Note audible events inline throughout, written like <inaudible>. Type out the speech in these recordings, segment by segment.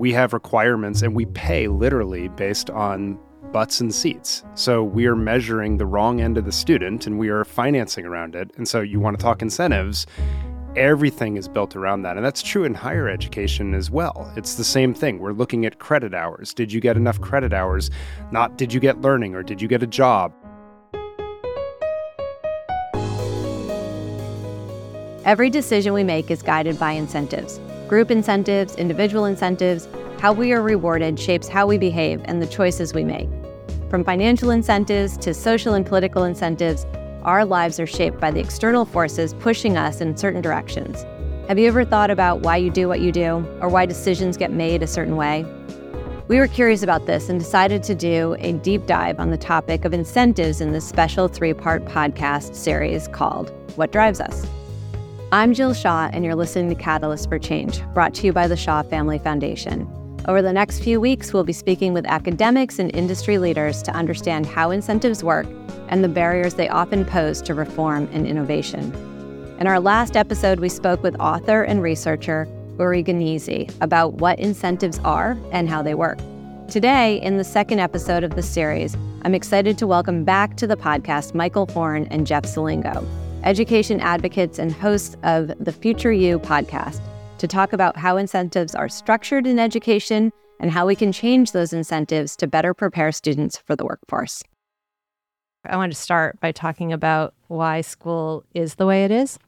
we have requirements and we pay literally based on butts and seats. So we are measuring the wrong end of the student and we are financing around it. And so you want to talk incentives, everything is built around that. And that's true in higher education as well. It's the same thing. We're looking at credit hours. Did you get enough credit hours? Not did you get learning or did you get a job? Every decision we make is guided by incentives group incentives, individual incentives. How we are rewarded shapes how we behave and the choices we make. From financial incentives to social and political incentives, our lives are shaped by the external forces pushing us in certain directions. Have you ever thought about why you do what you do or why decisions get made a certain way? We were curious about this and decided to do a deep dive on the topic of incentives in this special three part podcast series called What Drives Us. I'm Jill Shaw, and you're listening to Catalyst for Change, brought to you by the Shaw Family Foundation. Over the next few weeks, we'll be speaking with academics and industry leaders to understand how incentives work and the barriers they often pose to reform and innovation. In our last episode, we spoke with author and researcher Uri Gneezy about what incentives are and how they work. Today, in the second episode of the series, I'm excited to welcome back to the podcast Michael Horn and Jeff Selingo education advocates and hosts of the Future U podcast, to talk about how incentives are structured in education and how we can change those incentives to better prepare students for the workforce. I want to start by talking about why school is the way it is.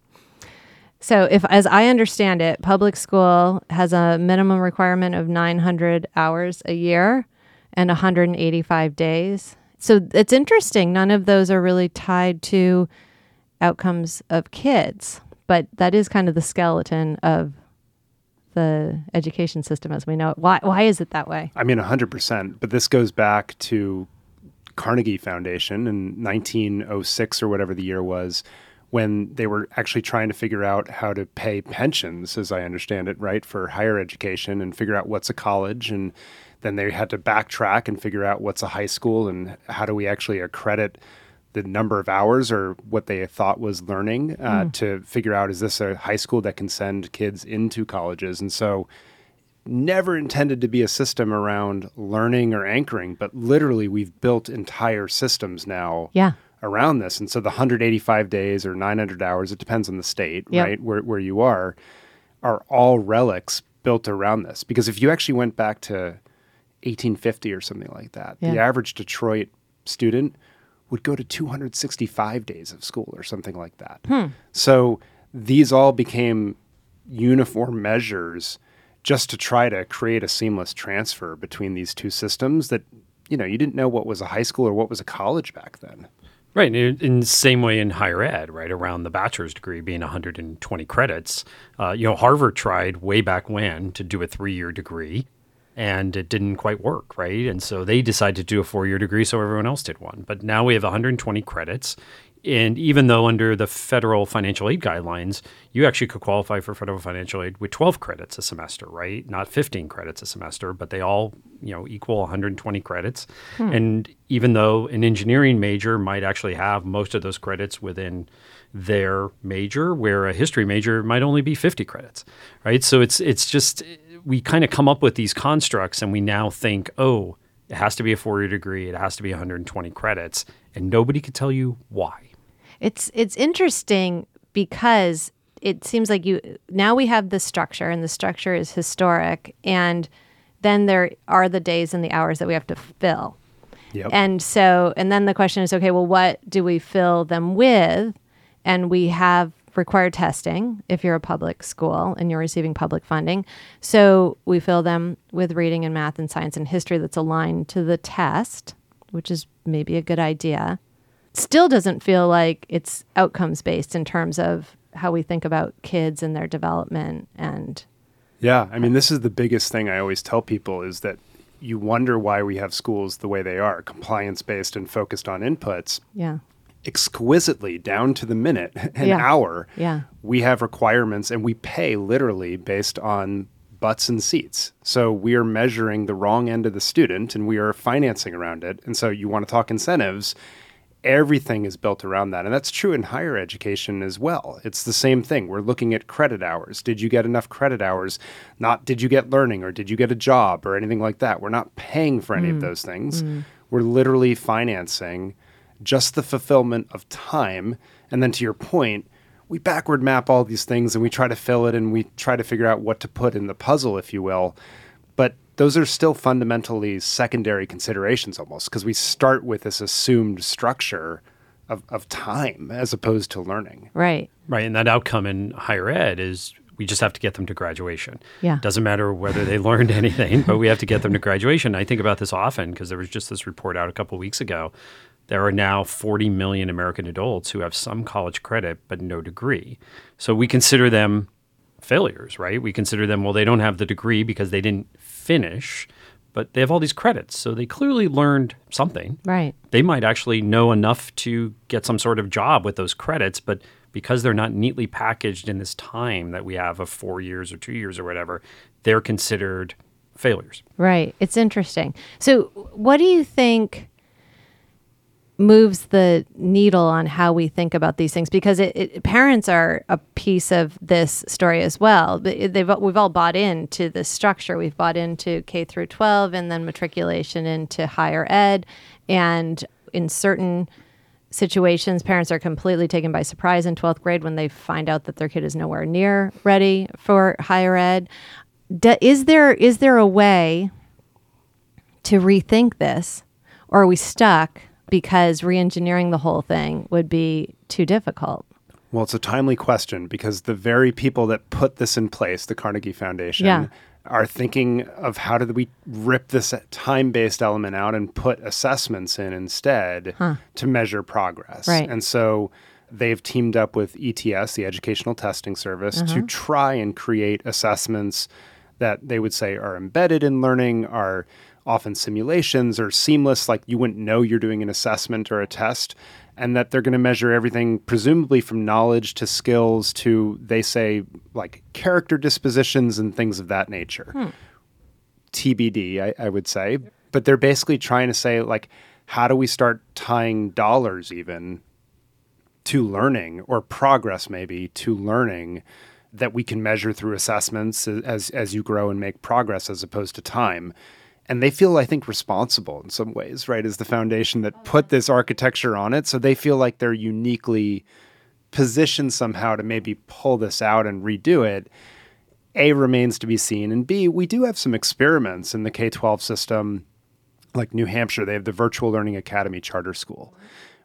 So, if as I understand it, public school has a minimum requirement of 900 hours a year and 185 days. So, it's interesting. None of those are really tied to outcomes of kids. But that is kind of the skeleton of the education system as we know it. Why, why is it that way? I mean, 100%. But this goes back to Carnegie Foundation in 1906 or whatever the year was when they were actually trying to figure out how to pay pensions, as I understand it, right, for higher education and figure out what's a college. And then they had to backtrack and figure out what's a high school and how do we actually accredit the number of hours or what they thought was learning uh, mm. to figure out is this a high school that can send kids into colleges and so never intended to be a system around learning or anchoring but literally we've built entire systems now yeah. around this and so the 185 days or 900 hours it depends on the state yep. right where, where you are are all relics built around this because if you actually went back to 1850 or something like that yeah. the average detroit student would go to 265 days of school or something like that. Hmm. So these all became uniform measures just to try to create a seamless transfer between these two systems that you know you didn't know what was a high school or what was a college back then right in the same way in higher ed right around the bachelor's degree being 120 credits uh, you know harvard tried way back when to do a three-year degree and it didn't quite work, right? And so they decided to do a four year degree, so everyone else did one. But now we have 120 credits. And even though under the federal financial aid guidelines, you actually could qualify for federal financial aid with 12 credits a semester, right? Not 15 credits a semester, but they all, you know, equal 120 credits. Hmm. And even though an engineering major might actually have most of those credits within their major, where a history major might only be 50 credits, right? So it's it's just we kind of come up with these constructs and we now think, oh, it has to be a four year degree, it has to be 120 credits, and nobody could tell you why. It's it's interesting because it seems like you now we have the structure and the structure is historic and then there are the days and the hours that we have to fill. Yep. And so and then the question is okay, well what do we fill them with? And we have required testing if you're a public school and you're receiving public funding. So we fill them with reading and math and science and history that's aligned to the test, which is maybe a good idea. Still doesn't feel like it's outcomes based in terms of how we think about kids and their development and yeah i mean this is the biggest thing i always tell people is that you wonder why we have schools the way they are compliance based and focused on inputs yeah exquisitely down to the minute, <laughs> an yeah. hour. Yeah. We have requirements and we pay literally based on butts and seats. So we are measuring the wrong end of the student and we are financing around it. And so you want to talk incentives, everything is built around that. And that's true in higher education as well. It's the same thing. We're looking at credit hours. Did you get enough credit hours? Not did you get learning or did you get a job or anything like that. We're not paying for any mm. of those things. Mm. We're literally financing just the fulfillment of time. And then to your point, we backward map all these things and we try to fill it and we try to figure out what to put in the puzzle, if you will. But those are still fundamentally secondary considerations almost because we start with this assumed structure of, of time as opposed to learning. Right. Right. And that outcome in higher ed is we just have to get them to graduation. Yeah. Doesn't matter whether they <laughs> learned anything, but we have to get them to graduation. I think about this often because there was just this report out a couple weeks ago. There are now 40 million American adults who have some college credit but no degree. So we consider them failures, right? We consider them, well, they don't have the degree because they didn't finish, but they have all these credits. So they clearly learned something. Right. They might actually know enough to get some sort of job with those credits, but because they're not neatly packaged in this time that we have of four years or two years or whatever, they're considered failures. Right. It's interesting. So, what do you think moves the needle on how we think about these things because it, it, parents are a piece of this story as well. They've, we've all bought into this structure. We've bought into K through 12 and then matriculation into higher ed. And in certain situations, parents are completely taken by surprise in 12th grade when they find out that their kid is nowhere near ready for higher ed. is there is there a way to rethink this, or are we stuck because reengineering the whole thing would be too difficult? Well, it's a timely question because the very people that put this in place, the Carnegie Foundation, yeah. are thinking of how do we rip this time based element out and put assessments in instead huh. to measure progress. Right. And so they've teamed up with ETS, the Educational Testing Service, uh-huh. to try and create assessments that they would say are embedded in learning, are often simulations or seamless, like you wouldn't know you're doing an assessment or a test, and that they're going to measure everything, presumably from knowledge to skills to, they say, like character dispositions and things of that nature. Hmm. TBD, I, I would say. But they're basically trying to say, like, how do we start tying dollars even to learning or progress maybe to learning that we can measure through assessments as as you grow and make progress as opposed to time and they feel i think responsible in some ways right as the foundation that oh, put this architecture on it. So they feel like they're uniquely positioned somehow to maybe pull this out and redo it. A remains to be seen and b we do have some experiments in the k-12 system like new hampshire. They have the virtual learning academy charter school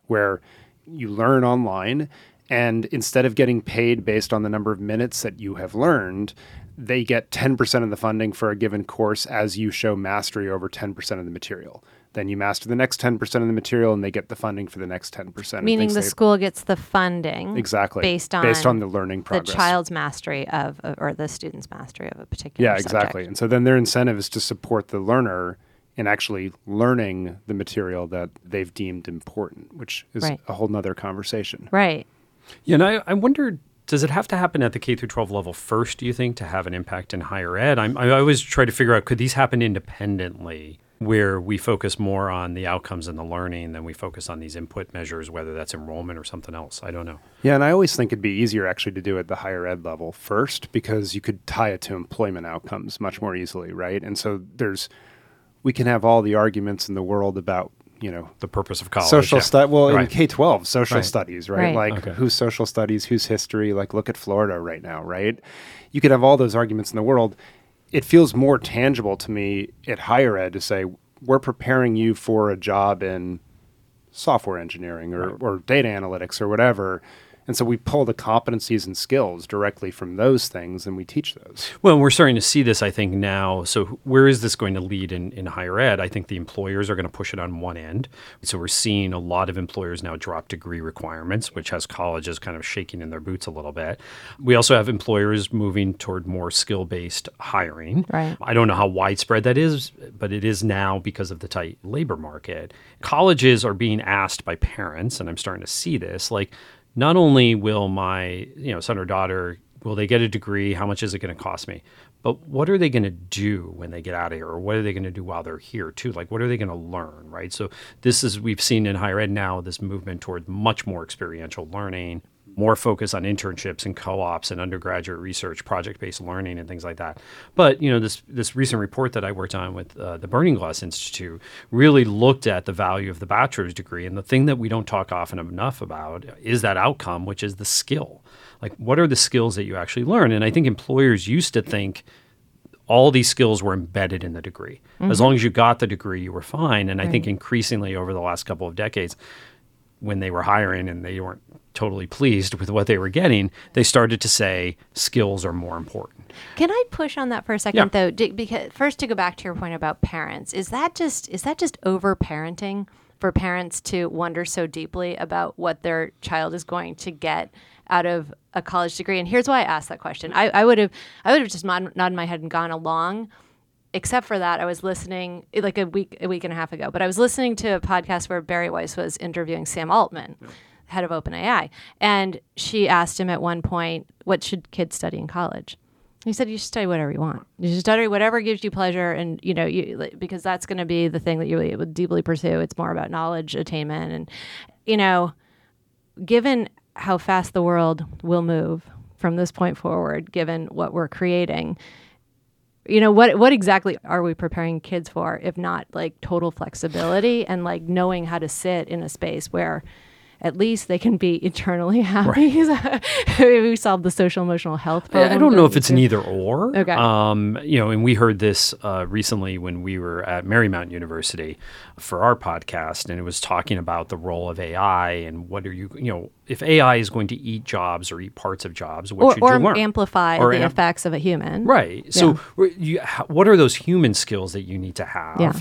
where you learn online and instead of getting paid based on the number of minutes that you have learned they get 10% of the funding for a given course as you show mastery over 10% of the material. Then you master the next 10% of the material and they get the funding for the next 10%. Meaning the school gets the funding. Exactly. Based on based on the learning progress. The child's mastery of or the student's mastery of a particular Yeah, exactly. Subject. And so then their incentive is to support the learner in actually learning the material that they've deemed important, which is right. a whole nother conversation. Right. Yeah, and I, I wondered does it have to happen at the K through 12 level first, do you think, to have an impact in higher ed? I'm, I always try to figure out could these happen independently where we focus more on the outcomes and the learning than we focus on these input measures, whether that's enrollment or something else? I don't know. Yeah, and I always think it'd be easier actually to do it at the higher ed level first because you could tie it to employment outcomes much more easily, right? And so there's, we can have all the arguments in the world about you know the purpose of college. Social yeah. study. Well, right. in K twelve, social right. studies, right? right. Like okay. who's social studies, who's history. Like look at Florida right now, right? You could have all those arguments in the world. It feels more tangible to me at higher ed to say we're preparing you for a job in software engineering or, or data analytics or whatever and so we pull the competencies and skills directly from those things and we teach those. Well, we're starting to see this, I think, now. So, where is this going to lead in, in higher ed? I think the employers are going to push it on one end. So, we're seeing a lot of employers now drop degree requirements, which has colleges kind of shaking in their boots a little bit. We also have employers moving toward more skill based hiring. Right. I don't know how widespread that is, but it is now because of the tight labor market. Colleges are being asked by parents, and I'm starting to see this like, not only will my you know son or daughter will they get a degree? How much is it going to cost me? But what are they going to do when they get out of here? Or what are they going to do while they're here, too? Like, what are they going to learn, right? So, this is, we've seen in higher ed now this movement towards much more experiential learning, more focus on internships and co-ops and undergraduate research, project-based learning, and things like that. But you know, this this recent report that I worked on with uh, the Burning Glass Institute really looked at the value of the bachelor's degree, and the thing that we don't talk often enough about is that outcome, which is the skill. Like, what are the skills that you actually learn? And I think employers used to think all these skills were embedded in the degree. Mm-hmm. As long as you got the degree, you were fine. And right. I think increasingly over the last couple of decades, when they were hiring and they weren't totally pleased with what they were getting, they started to say skills are more important. Can I push on that for a second yeah. though? because first to go back to your point about parents, is that just is that just over parenting for parents to wonder so deeply about what their child is going to get out of a college degree? And here's why I asked that question. I, I would have I would have just nodded my head and gone along except for that, I was listening eh, like a week, a week and a half ago, but I was listening to a podcast where Bari Weiss was interviewing Sam Altman, yeah. head of OpenAI, and she asked him at one point, "What should kids study in college?" He said, "You should study whatever you want. You should study whatever gives you pleasure, and you know, you because that's going to be the thing that you would deeply pursue. It's more about knowledge attainment, and you know, given how fast the world will move from this point forward, given what we're creating." You know what what exactly are we preparing kids for if not like total flexibility and like knowing how to sit in a space where at least they can be eternally <laughs> happy. Right. <laughs> we solved the social emotional health problem. I don't know if it's an either or. Okay. Um, you know, and we heard this uh, recently when we were at Marymount University for our podcast, and it was talking about the role of AI and what are you, you know, if AI is going to eat jobs or eat parts of jobs, what or, should or you learn? amplify or the amp- effects of a human. Right. Yeah. So, you, what are those human skills that you need to have, yeah.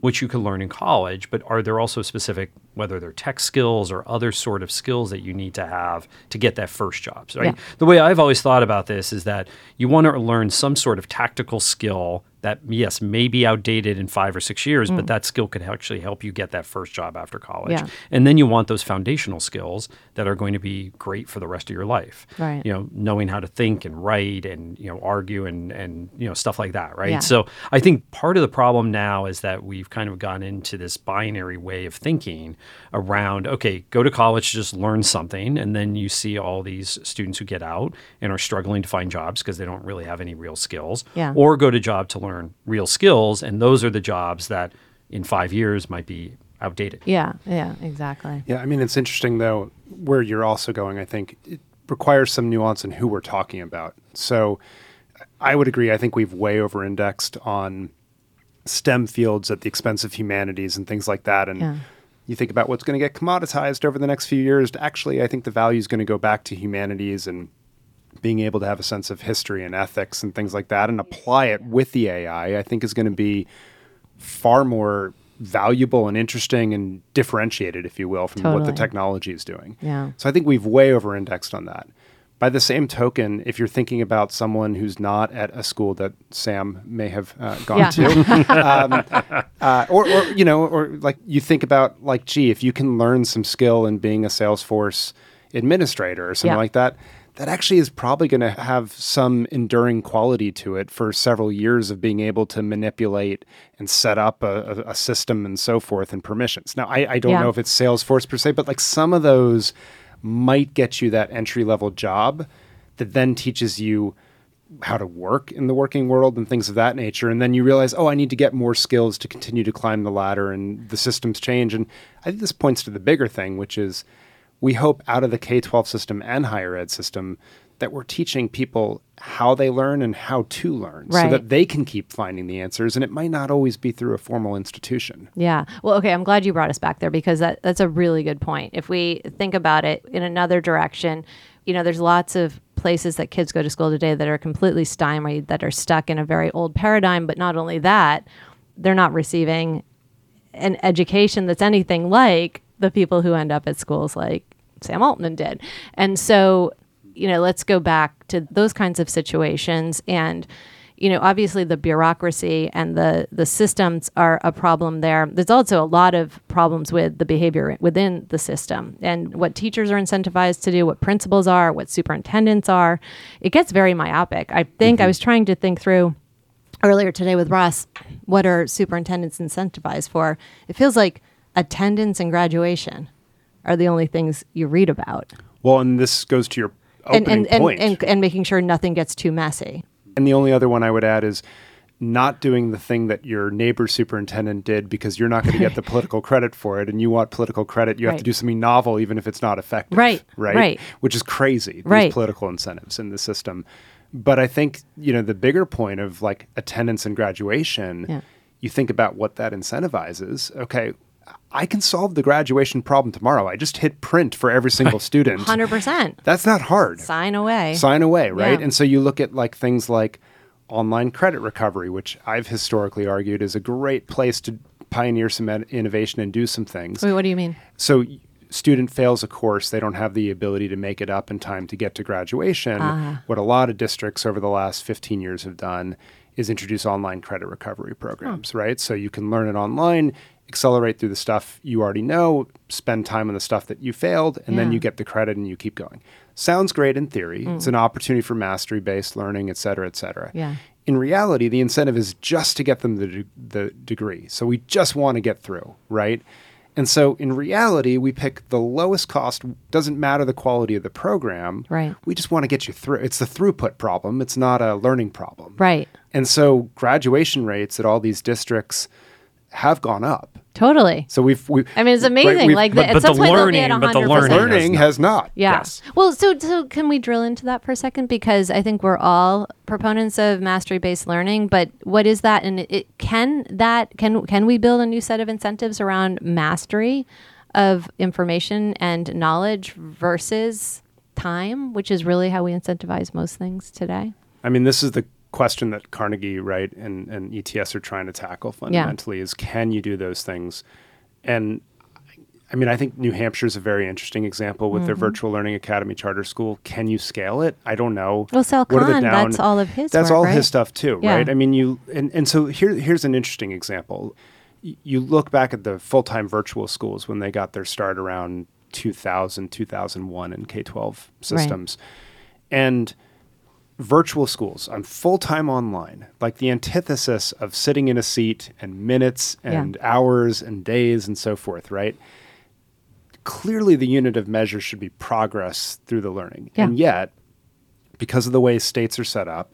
which you can learn in college? But are there also specific, whether they're tech skills or other sort of skills that you need to have to get that first job? Right. Yeah. The way I've always thought about this is that you want to learn some sort of tactical skill that yes may be outdated in five or six years mm. but that skill could actually help you get that first job after college yeah. and then you want those foundational skills that are going to be great for the rest of your life right you know knowing how to think and write and you know argue and and you know stuff like that right yeah. so i think part of the problem now is that we've kind of gone into this binary way of thinking around okay go to college to just learn something and then you see all these students who get out and are struggling to find jobs because they don't really have any real skills yeah. or go to job to learn learn real skills, and those are the jobs that in five years might be outdated. Yeah, yeah, exactly. Yeah, I mean, it's interesting though where you're also going. I think it requires some nuance in who we're talking about. So I would agree. I think we've way over indexed on STEM fields at the expense of humanities and things like that. And yeah. you think about what's going to get commoditized over the next few years. Actually, I think the value is going to go back to humanities and being able to have a sense of history and ethics and things like that and apply it with the AI, I think is going to be far more valuable and interesting and differentiated, if you will, from totally. what the technology is doing. Yeah. So I think we've way over indexed on that. By the same token, if you're thinking about someone who's not at a school that Sam may have uh, gone yeah. to, <laughs> um, uh, or, or, you know, or like you think about like, gee, if you can learn some skill in being a Salesforce administrator or something yeah. like that, that actually is probably going to have some enduring quality to it for several years of being able to manipulate and set up a, a system and so forth and permissions. Now, I, I don't yeah. know if it's Salesforce per se, but like some of those might get you that entry level job that then teaches you how to work in the working world and things of that nature. And then you realize, oh, I need to get more skills to continue to climb the ladder and the systems change. And I think this points to the bigger thing, which is we hope out of the K 12 system and higher ed system that we're teaching people how they learn and how to learn right. so that they can keep finding the answers and it might not always be through a formal institution. Yeah. Well, okay, I'm glad you brought us back there because that, that's a really good point. If we think about it in another direction, you know, there's lots of places that kids go to school today that are completely stymied, that are stuck in a very old paradigm, but not only that, they're not receiving an education that's anything like the people who end up at schools like Sam Altman did. And so, you know, let's go back to those kinds of situations and you know, obviously the bureaucracy and the the systems are a problem there. There's also a lot of problems with the behavior within the system and what teachers are incentivized to do, what principals are, what superintendents are. It gets very myopic. I think I mm-hmm. was trying to think through earlier today with Ross, what are superintendents incentivized for? It feels like attendance and graduation are the only things you read about. Well, and this goes to your And opening and, and, point. and and making sure nothing gets too messy. And the only other one I would add is not doing the thing that your neighbor superintendent did because you're not going to get the <laughs> political credit for it and you want political credit you have to do something novel even if it's not effective Right, right right. which is crazy these Right. political incentives in the system but i think you know the bigger point of like attendance and graduation Yeah. you think about what that incentivizes okay i can solve the graduation problem tomorrow i just hit print for every single <laughs> student Hundred percent. that's not hard Sign away. sign away, right? Yeah. And so you look at like things like online credit recovery, which I've historically argued is a great place to pioneer some ed- innovation and do some things. Wait, what do you mean? So student fails a course, they don't have the ability to make it up in time to get to graduation. Ah. What a lot of districts over the last 15 years have done is introduce online credit recovery programs, right? So you can learn it online, accelerate through the stuff you already know, spend time on the stuff that you failed, and then you get the credit and you keep going. Sounds great in theory. Mm. It's an opportunity for mastery based learning, et cetera, et cetera. Yeah. In reality, the incentive is just to get them the, de- the degree. So we just want to get through, right? And so in reality, we pick the lowest cost, doesn't matter the quality of the program. Right. We just want to get you through. It's the throughput problem, it's not a learning problem. Right. And so graduation rates at all these districts have gone up. Totally. So we've, we I mean, it's amazing. we've- like but- the, at but some the point they'll be at learning- but the 100%. learning has learning not. has not. Yeah. Yes. Well, so so can we drill into that for a second because I think we're all proponents of mastery-based learning, but what is that and it, it can that can can we build a new set of incentives around mastery of information and knowledge versus time, which is really how we incentivize most things today? I mean, this is the question that Carnegie, right, and, and ETS are trying to tackle fundamentally is can you do those things? And I mean, I think New Hampshire is a very interesting example with Mm-hmm. their virtual learning academy charter school. Can you scale it? I don't know. Well, Sal Khan, that's all of his That's work, all right? his stuff too, Yeah. right? I mean, you and, and so here here's an interesting example. Y- You look back at the full time virtual schools when they got their start around 2000, 2001 in K 12 systems. And virtual schools, I'm full time online, like the antithesis of sitting in a seat and minutes Yeah. and hours and days and so forth, right? Clearly, the unit of measure should be progress through the learning. Yeah. And yet, because of the way states are set up,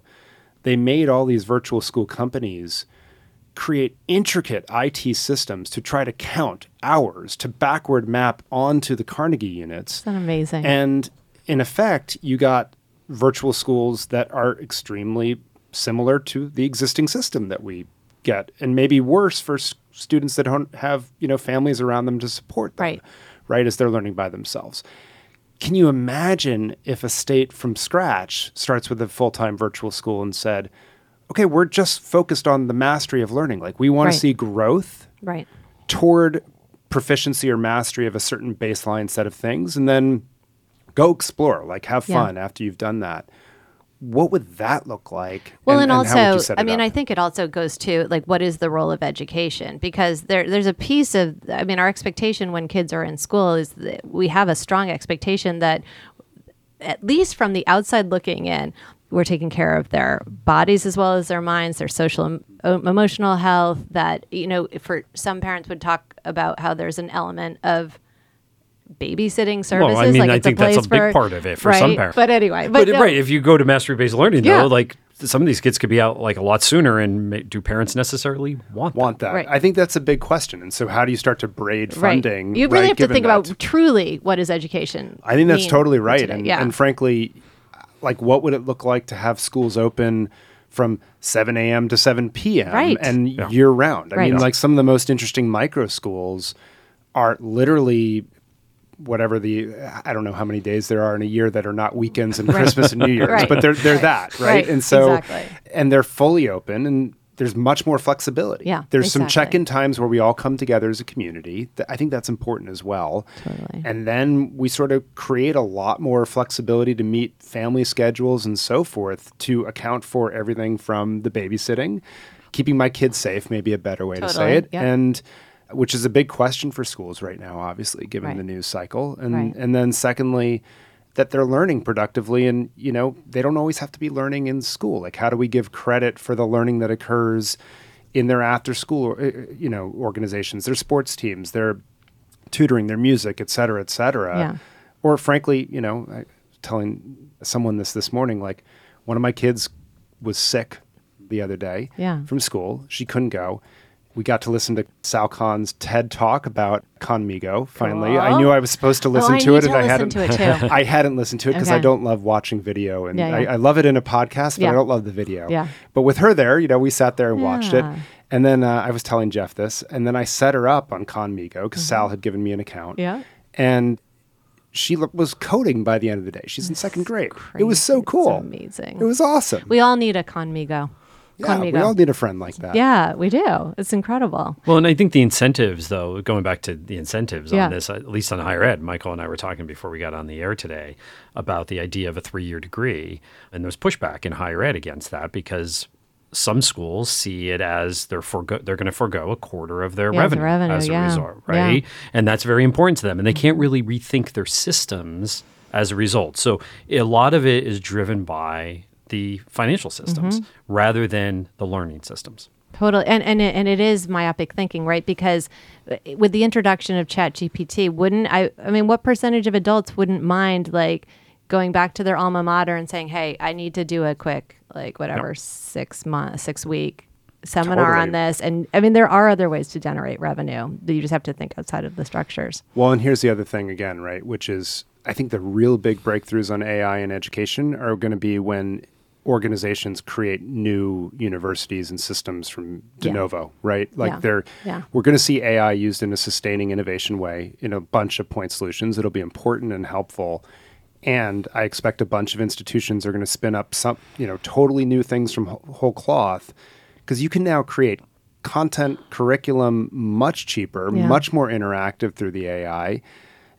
they made all these virtual school companies create intricate IT systems to try to count hours to backward map onto the Carnegie units. Isn't that amazing? And in effect, you got virtual schools that are extremely similar to the existing system that we get, and maybe worse for s- students that don't have you know families around them to support them, Right. right, as they're learning by themselves. Can you imagine if a state from scratch starts with a full time virtual school and said, okay, we're just focused on the mastery of learning. Like, we want Right. to see growth right. toward proficiency or mastery of a certain baseline set of things and then go explore like have Yeah. fun after you've done that what would that look like Well, and, how would you also, I mean, up? I think it also goes to like what is the role of education because there there's a piece of I mean, our expectation when kids are in school is that we have a strong expectation that at least from the outside looking in, we're taking care of their bodies as well as their minds, their social em- emotional health. That you know, for some parents would talk about how there's an element of babysitting services. Well, I mean, like I it's think a place that's a big for- part of it for some right? parents. But anyway, But, but, no. right, if you go to mastery based learning, Yeah. though, like some of these kids could be out like a lot sooner. And ma- do parents necessarily want that? want that Right. i think that's a big question and so how do you start to braid Right. funding You really right, have to think that? about truly what is education. I think that's mean totally right. today. And, yeah. and frankly, like, what would it look like to have schools open from 7 a.m. to 7 p.m. Right. and Yeah. year round? I Right. mean, Yeah. like, some of the most interesting micro schools are literally whatever the I don't know how many days there are in a year that are not weekends and <laughs> Christmas and New Year's, Right. but they're they're that, right? Right. And so Exactly. and they're fully open and there's much more flexibility. Yeah, There's some check in times where we all come together as a community. I think that's important as well. Totally. And then we sort of create a lot more flexibility to meet family schedules and so forth to account for everything from the babysitting, keeping my kids safe, maybe a better way to say it. yep. And which is a big question for schools right now, obviously, given Right. the news cycle. And Right. and then secondly, that they're learning productively and you know they don't always have to be learning in school like how do we give credit for the learning that occurs in their after school uh, you know organizations their sports teams their tutoring their music et cetera et cetera Yeah. or frankly you know I, telling someone this this morning like one of my kids was sick the other day Yeah. from school she couldn't go we got to listen to Sal Khan's TED talk about Khanmigo. Finally, I knew I was supposed to listen Oh, to need it, to and I hadn't. to it too. <laughs> I hadn't listened to it because I don't love watching video, and Yeah, I, yeah. I love it in a podcast, but Yeah. I don't love the video. Yeah. But with her there, you know, we sat there and watched it, and then uh, I was telling Jeff this, and then I set her up on Khanmigo because Sal had given me an account. Mm-hmm. Yeah. and she was coding by the end of the day. She's in second grade. It was so crazy. It's cool. amazing. It was awesome. We all need a Khanmigo. Yeah, we all need a friend like that. yeah, we do. It's incredible. Well, and I think the incentives, though, going back to the incentives Yeah. on this, at least on higher ed, Michael and I were talking before we got on the air today about the idea of a three year degree. And there's pushback in higher ed against that because some schools see it as they're forgo- they're going to forego a quarter of their Yeah, revenue, revenue, as a yeah. result, Yeah. right? And that's very important to them. And they can't really rethink their systems as a result. So a lot of it is driven by the financial systems Mm-hmm. rather than the learning systems. Totally, and and it, and it is myopic thinking, right? Because uh, with the introduction of Chat GPT, wouldn't I? I mean, what percentage of adults wouldn't mind like going back to their alma mater and saying, "Hey, I need to do a quick like whatever six month, six week seminar on this." And I mean, there are other ways to generate revenue. You just have to think outside of the structures. Well, and here's the other thing again, right? Which is, I think the real big breakthroughs on AI in education are going to be when organizations create new universities and systems from de Yeah. novo, right? Like Yeah. they're, Yeah. we're going to see AI used in a sustaining innovation way in a bunch of point solutions. It'll be important and helpful. And I expect a bunch of institutions are going to spin up some, you know, totally new things from whole cloth because you can now create content curriculum much cheaper, Yeah. much more interactive through the AI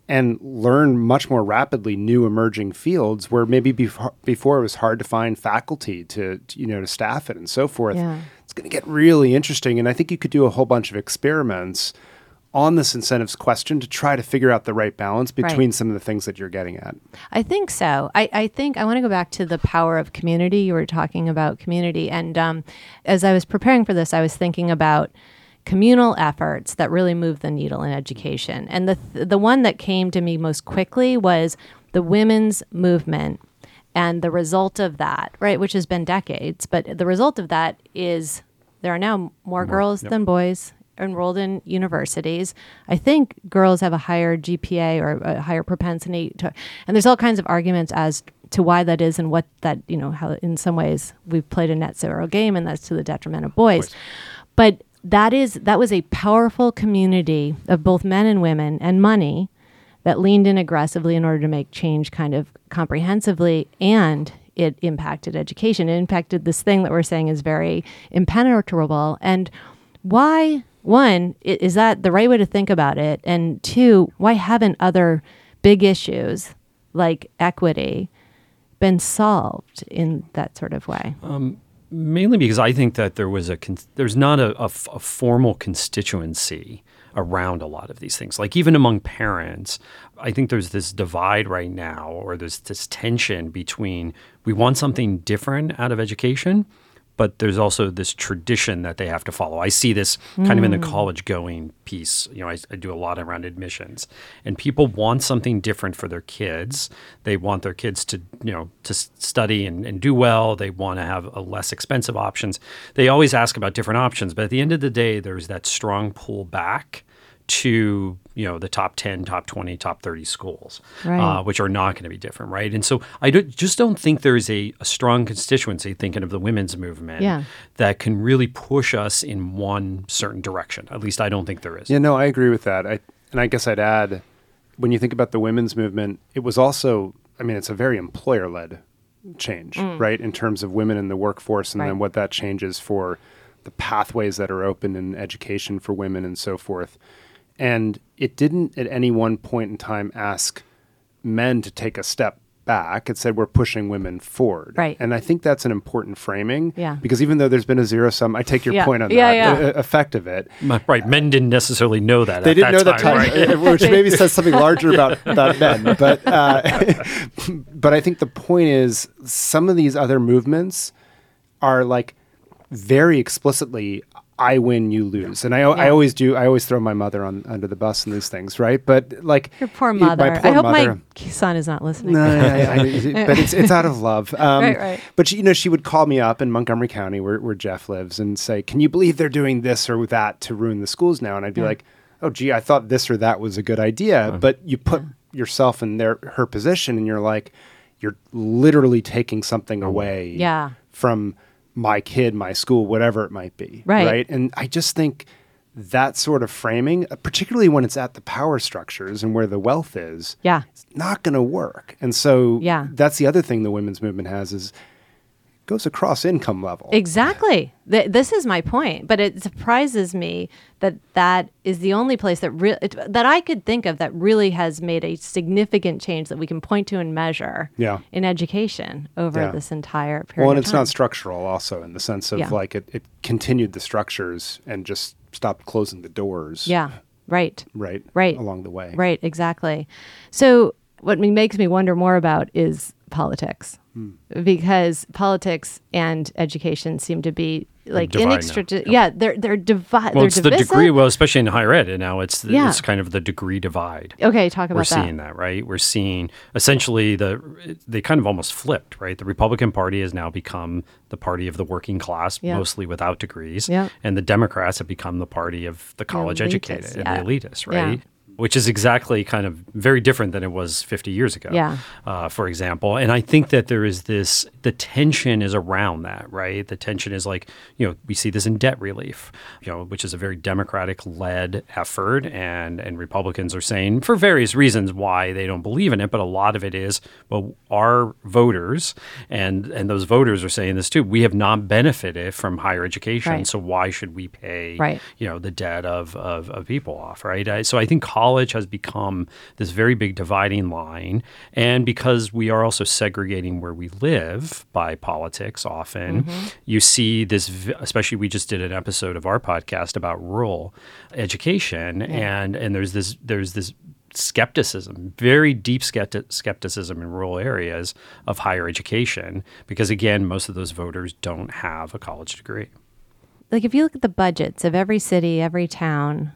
and learn much more rapidly new emerging fields where maybe before, before it was hard to find faculty to, to, you know to staff it and so forth. Yeah. It's going to get really interesting and I think you could do a whole bunch of experiments on this incentives question to try to figure out the right balance between some of the things that you're getting at. I think so. I, I think I want to go back to the power of community. You were talking about community. And um, as I was preparing for this, I was thinking about communal efforts that really move the needle in education. And the, the one that came to me most quickly was the women's movement and the result of that, right, which has been decades. But the result of that is there are now more, girls than boys enrolled in universities. I think girls have a higher GPA or a higher propensity to, and there's all kinds of arguments as to why that is and what that, you know, how in some ways we've played a net zero game and that's to the detriment of boys. But that is that was a powerful community of both men and women and money that leaned in aggressively in order to make change kind of comprehensively and it impacted education. It impacted this thing that we're saying is very impenetrable. And why, one, is that the right way to think about it? And two, why haven't other big issues like equity been solved in that sort of way? Um, Mainly because I think that there was a con- there's not a, a f- a formal constituency around a lot of these things. Like even among parents, I think there's this divide right now, or there's this tension between we want something different out of education, but there's also this tradition that they have to follow. I see this kind of in the hmm. college going piece. You know, I, I do a lot around admissions, and people want something different for their kids. They want their kids to, you know, to study and, and do well. They want to have a less expensive options. They always ask about different options, but at the end of the day, there's that strong pull back to you know the top 10 top 20 top 30 schools Right. uh, which are not going to be different right and so i do, just don't think there's a, a strong constituency thinking of the women's movement Yeah. that can really push us in one certain direction at least i don't think there is Yeah, no, I agree with that. I and I guess I'd add when you think about the women's movement, it was also I mean, it's a very employer led change, right? In terms of women in the workforce and Right. then what that changes for the pathways that are open in education for women and so forth. And it didn't at any one point in time ask men to take a step back. It said we're pushing women forward. Right. And I think that's an important framing. Yeah. Because even though there's been a zero sum, I take your Yeah. point on Yeah, that yeah. uh, effect of it. Right. Men didn't necessarily know that. They at didn't know that time, right? uh, which <laughs> maybe says something larger about, about men. <laughs> But uh, <laughs> but I think the point is some of these other movements are like very explicitly I win, you lose, and I, I always do. I always throw my mother on under the bus in these things, right? But like Your poor y- my mother. poor I hope mother- my son is not listening. no, I, <laughs> I, I- but it's it's out of love. <laughs> Um, Right, right. But she, you know, she would call me up in Montgomery County, where where Jeff lives, and say, "Can you believe they're doing this or that to ruin the schools now?" And I'd be like, "Oh, gee, I thought this or that was a good idea." But you put yourself in their her position, and you're like, you're literally taking something away Yeah. from my kid, my school, whatever it might be. Right. Right. And I just think that sort of framing, uh, particularly when it's at the power structures and where the wealth is, Yeah. it's not going to work. And so Yeah. that's the other thing the women's movement has is goes across income level. Exactly. Th- this is my point, but it surprises me that that is the only place that re- it, that I could think of that really has made a significant change that we can point to and measure Yeah. in education over Yeah. this entire period. well, and it's not structural also in the sense of Yeah. like it, it continued the structures and just stopped closing the doors. Yeah. Right. Right. Right. Along the way. Right, exactly. So, what makes me wonder more about is politics, Hmm. because politics and education seem to be like divide now. inextricably. Yeah, they're they're divided. Well, they're it's the degree. Well, especially in higher ed, and now it's the, Yeah. it's kind of the degree divide. Okay, talk about We're that. seeing that, right? We're seeing essentially the they kind of almost flipped, right? The Republican Party has now become the party of the working class, Yeah. mostly without degrees, Yeah. and the Democrats have become the party of the college educated elitists, and yeah. the elitists, Yeah. right? Which is exactly kind of very different than it was 50 years ago, Yeah. uh, for example. And I think that there is this, the tension is around that, right? The tension is like, you know, we see this in debt relief, you know, which is a very Democratic led effort. And, and Republicans are saying, for various reasons, why they don't believe in it. But a lot of it is, well, our voters, and, and those voters are saying this too, we have not benefited from higher education. Right. So why should we pay, Right. you know, the debt of, of, of people off, right? I, so I think college has become this very big dividing line. And because we are also segregating where we live by politics often, mm-hmm. you see this, especially we just did an episode of our podcast about rural education. And, and there's this, there's this, skepticism, very deep skepti- skepticism in rural areas of higher education, because again, most of those voters don't have a college degree. Like if you look at the budgets of every city, every town,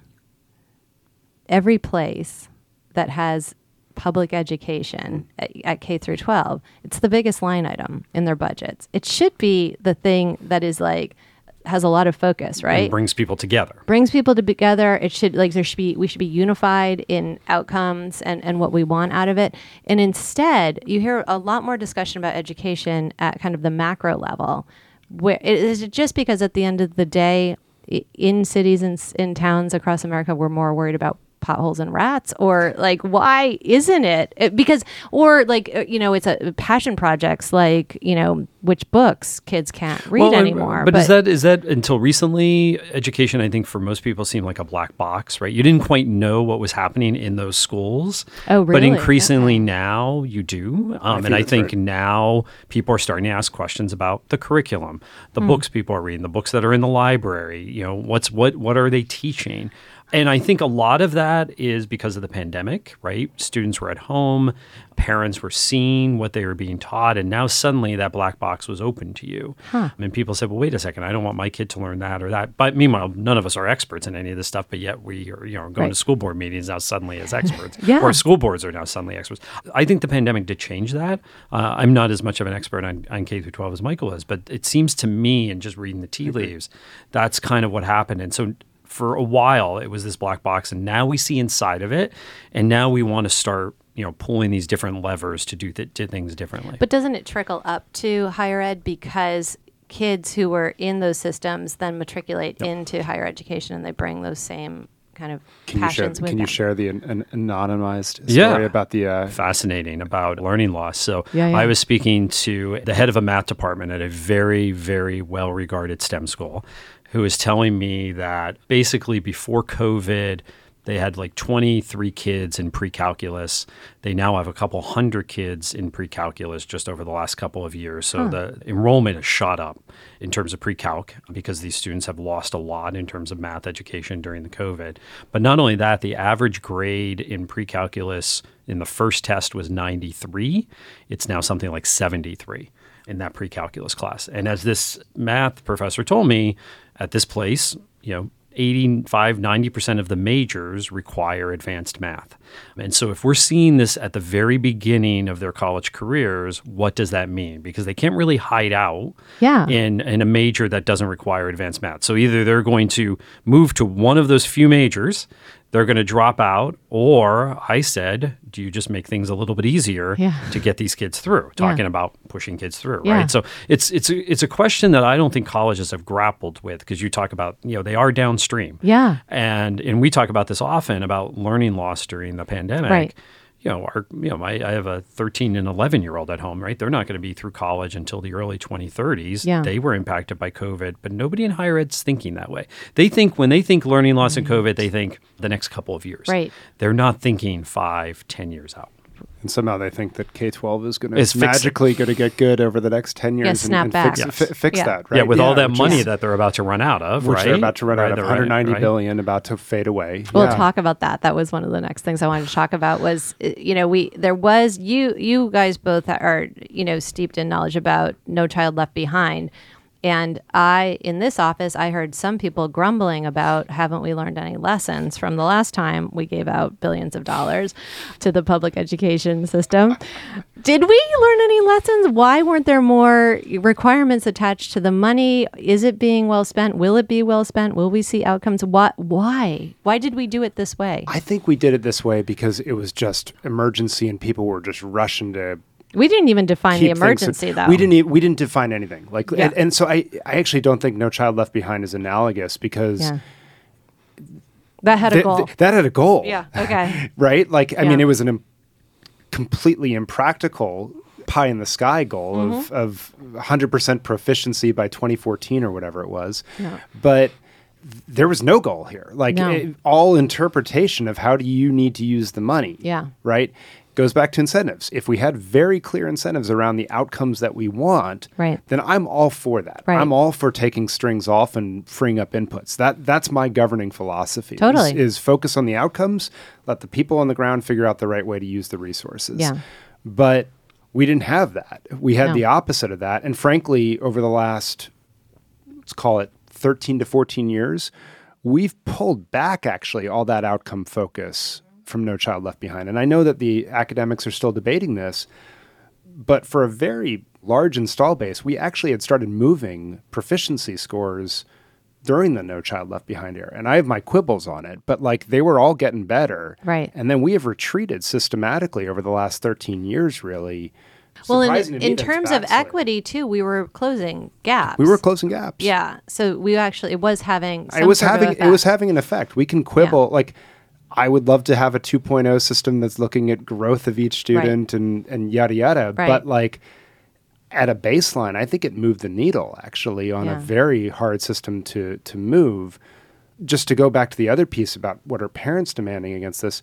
every place that has public education at, at K through 12, it's the biggest line item in their budgets. It should be the thing that is like has a lot of focus, right? and brings people together. brings people together. It should like there should be we should be unified in outcomes and and what we want out of it. And instead, you hear a lot more discussion about education at kind of the macro level. Where is it just because at the end of the day, in cities and in towns across America, we're more worried about potholes and rats or like why isn't it? it because or like uh, you know it's a passion projects like you know which books kids can't read Well, uh, anymore But, is that is that until recently education? I think for most people seemed like a black box, right? You didn't quite know what was happening in those schools. Oh, really? But really? increasingly now you do, um, think and I think right. now people are starting to ask questions about the curriculum, the Hmm. books people are reading, the books that are in the library. You know, what's what what are they teaching? And I think a lot of that is because of the pandemic, right? Students were at home, parents were seeing what they were being taught, and now suddenly that black box was open to you. And people said, "Well, wait a second, I don't want my kid to learn that or that." But meanwhile, none of us are experts in any of this stuff, but yet we are, you know, going Right. to school board meetings now suddenly as experts, <laughs> Yeah. or school boards are now suddenly experts. I think the pandemic did change that. Uh, I'm not as much of an expert on, on K through 12 as Michael is, but it seems to me, and just reading the tea leaves, that's kind of what happened. And so for a while it was this black box and now we see inside of it and now we want to start you know pulling these different levers to do, th- do things differently But doesn't it trickle up to higher ed because kids who were in those systems then matriculate into higher education and they bring those same kind of Can you share? passions with Can them. you share the an, an anonymized story Yeah. about the? Uh, fascinating about learning loss. So Yeah, yeah. I was speaking to the head of a math department at a very, very well regarded STEM school who was telling me that basically before COVID, they had like 23 kids in pre calculus. They now have a couple hundred kids in pre calculus just over the last couple of years. So hmm. the enrollment has shot up in terms of pre calc because these students have lost a lot in terms of math education during the COVID. But not only that, the average grade in pre calculus in the first test was 93. It's now something like 73 in that pre calculus class. And as this math professor told me, at this place, you know, 85, 90% of the majors require advanced math. And so if we're seeing this at the very beginning of their college careers, what does that mean? Because they can't really hide out Yeah. in, in a major that doesn't require advanced math. So either they're going to move to one of those few majors, they're going to drop out, or I said, do you just make things a little bit easier Yeah. to get these kids through? Talking about pushing kids through, Yeah. right? So it's it's a, it's a question that I don't think colleges have grappled with because you talk about you know they are downstream, Yeah. and and we talk about this often about learning loss during the pandemic. Right. You know, our, you know, my, I have a 13 and 11 year old at home, right? They're not going to be through college until the early 2030s. Yeah. They were impacted by COVID, but nobody in higher ed's thinking that way. They think when they think learning loss and mm. COVID, they think the next couple of years. Right. They're not thinking five, ten years out. And somehow they think that K twelve is going to fix- magically going to get good over the next ten years snap and, back. and fix, Yes. fi- fix Yeah. that. Right? Yeah, with all that money is- that they're about to run out of, which right? they're about to run Right, out of they're 190 right. billion, about to fade away. We'll Yeah. talk about that. That was one of the next things I wanted to talk about was uh, you know we there was you you guys both are you know steeped in knowledge about No Child Left Behind. And I, in this office, I heard some people grumbling about haven't we learned any lessons from the last time we gave out billions of dollars to the public education system? Did we learn any lessons? Why weren't there more requirements attached to the money? Is it being well spent? Will it be well spent? Will we see outcomes? What? Why? Why did we do it this way? I think we did it this way because it was just emergency and people were just rushing to We didn't even define the emergency, though. We didn't. e- We didn't define anything. Like, Yeah. and, and so I, I actually don't think No Child Left Behind is analogous because Yeah. That had a th- goal. th- that had a goal. yeah. Okay. <laughs> Right. Like, I Yeah. mean, it was an Im- completely impractical pie in the sky goal Mm-hmm. of of 100% proficiency by 2014 or whatever it was. Yeah. But there was no goal here. Like No. it- all interpretation of how do you need to use the money. Yeah. Right. Goes back to incentives. If we had very clear incentives around the outcomes that we want, Right. then I'm all for that. Right. I'm all for taking strings off and freeing up inputs. That that's my governing philosophy. is- Totally. is focus on the outcomes, let the people on the ground figure out the right way to use the resources. Yeah. But we didn't have that. We had No. the opposite of that. And frankly, over the last, let's call it 13 to 14 years, we've pulled back actually all that outcome focus from No Child Left Behind. And I know that the academics are still debating this, but for a very large install base, we actually had started moving proficiency scores during the No Child Left Behind era. And I have my quibbles on it, but like they were all getting better. Right. And then we have retreated systematically over the last 13 years, really. Well, in, in terms of equity too, we were closing gaps. we were closing gaps. Yeah. So we actually it was having. Some it was having it was having an effect. We can quibble like I would love to have a 2.0 system that's looking at growth of each student and and yada yada, Right. but like at a baseline, I think it moved the needle actually on Yeah. a very hard system to to move. Just to go back to the other piece about what are parents demanding against this,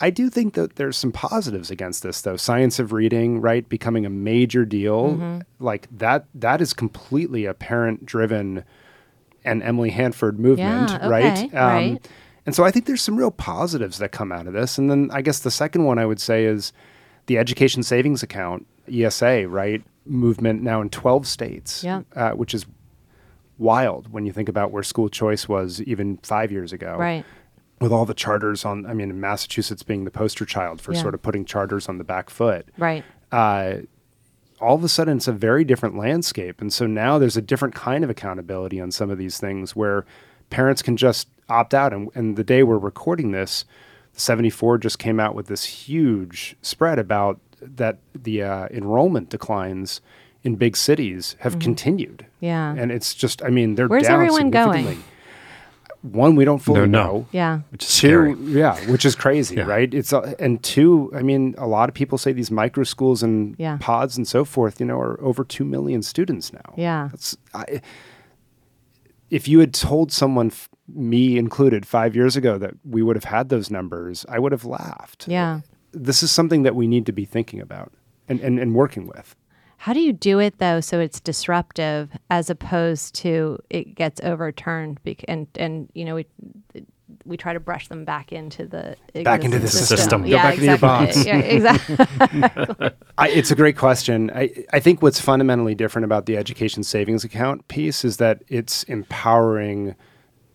I do think that there's some positives against this though. Science of reading, right, becoming a major deal, Mm-hmm. like that that is completely a parent driven and Emily Hanford movement, Yeah, right? okay, right. And so I think there's some real positives that come out of this. And then I guess the second one I would say is the Education Savings Account, ESA, right? Movement now in 12 states, Yeah. uh, which is wild when you think about where school choice was even five years ago. Right. With all the charters on, I mean, Massachusetts being the poster child for Yeah. sort of putting charters on the back foot Right. uh, all of a sudden it's a very different landscape. And so now there's a different kind of accountability on some of these things where parents can just opt out. And, and the day we're recording this, 74 just came out with this huge spread about that the uh, enrollment declines in big cities have continued. Mm-hmm. Yeah. And it's just, I mean, they're Where's down everyone going? one we don't fully Don't know. know. Yeah. which is Two, scary. yeah, which is crazy, Yeah. right? It's uh, and two. I mean, a lot of people say these micro schools and Yeah. pods and so forth, you know, are over two million students now. Yeah. That's I, if you had told someone, f- me included, five years ago that we would have had those numbers, I would have laughed. Yeah. This is something that we need to be thinking about and, and, and working with. How do you do it though so it's disruptive as opposed to it gets overturned bec- and and you know we we try to brush them back into the Back into the system. Go Yeah, back into your exactly. box. Yeah, exactly. <laughs> I, it's a great question. I, I think what's fundamentally different about the education savings account piece is that it's empowering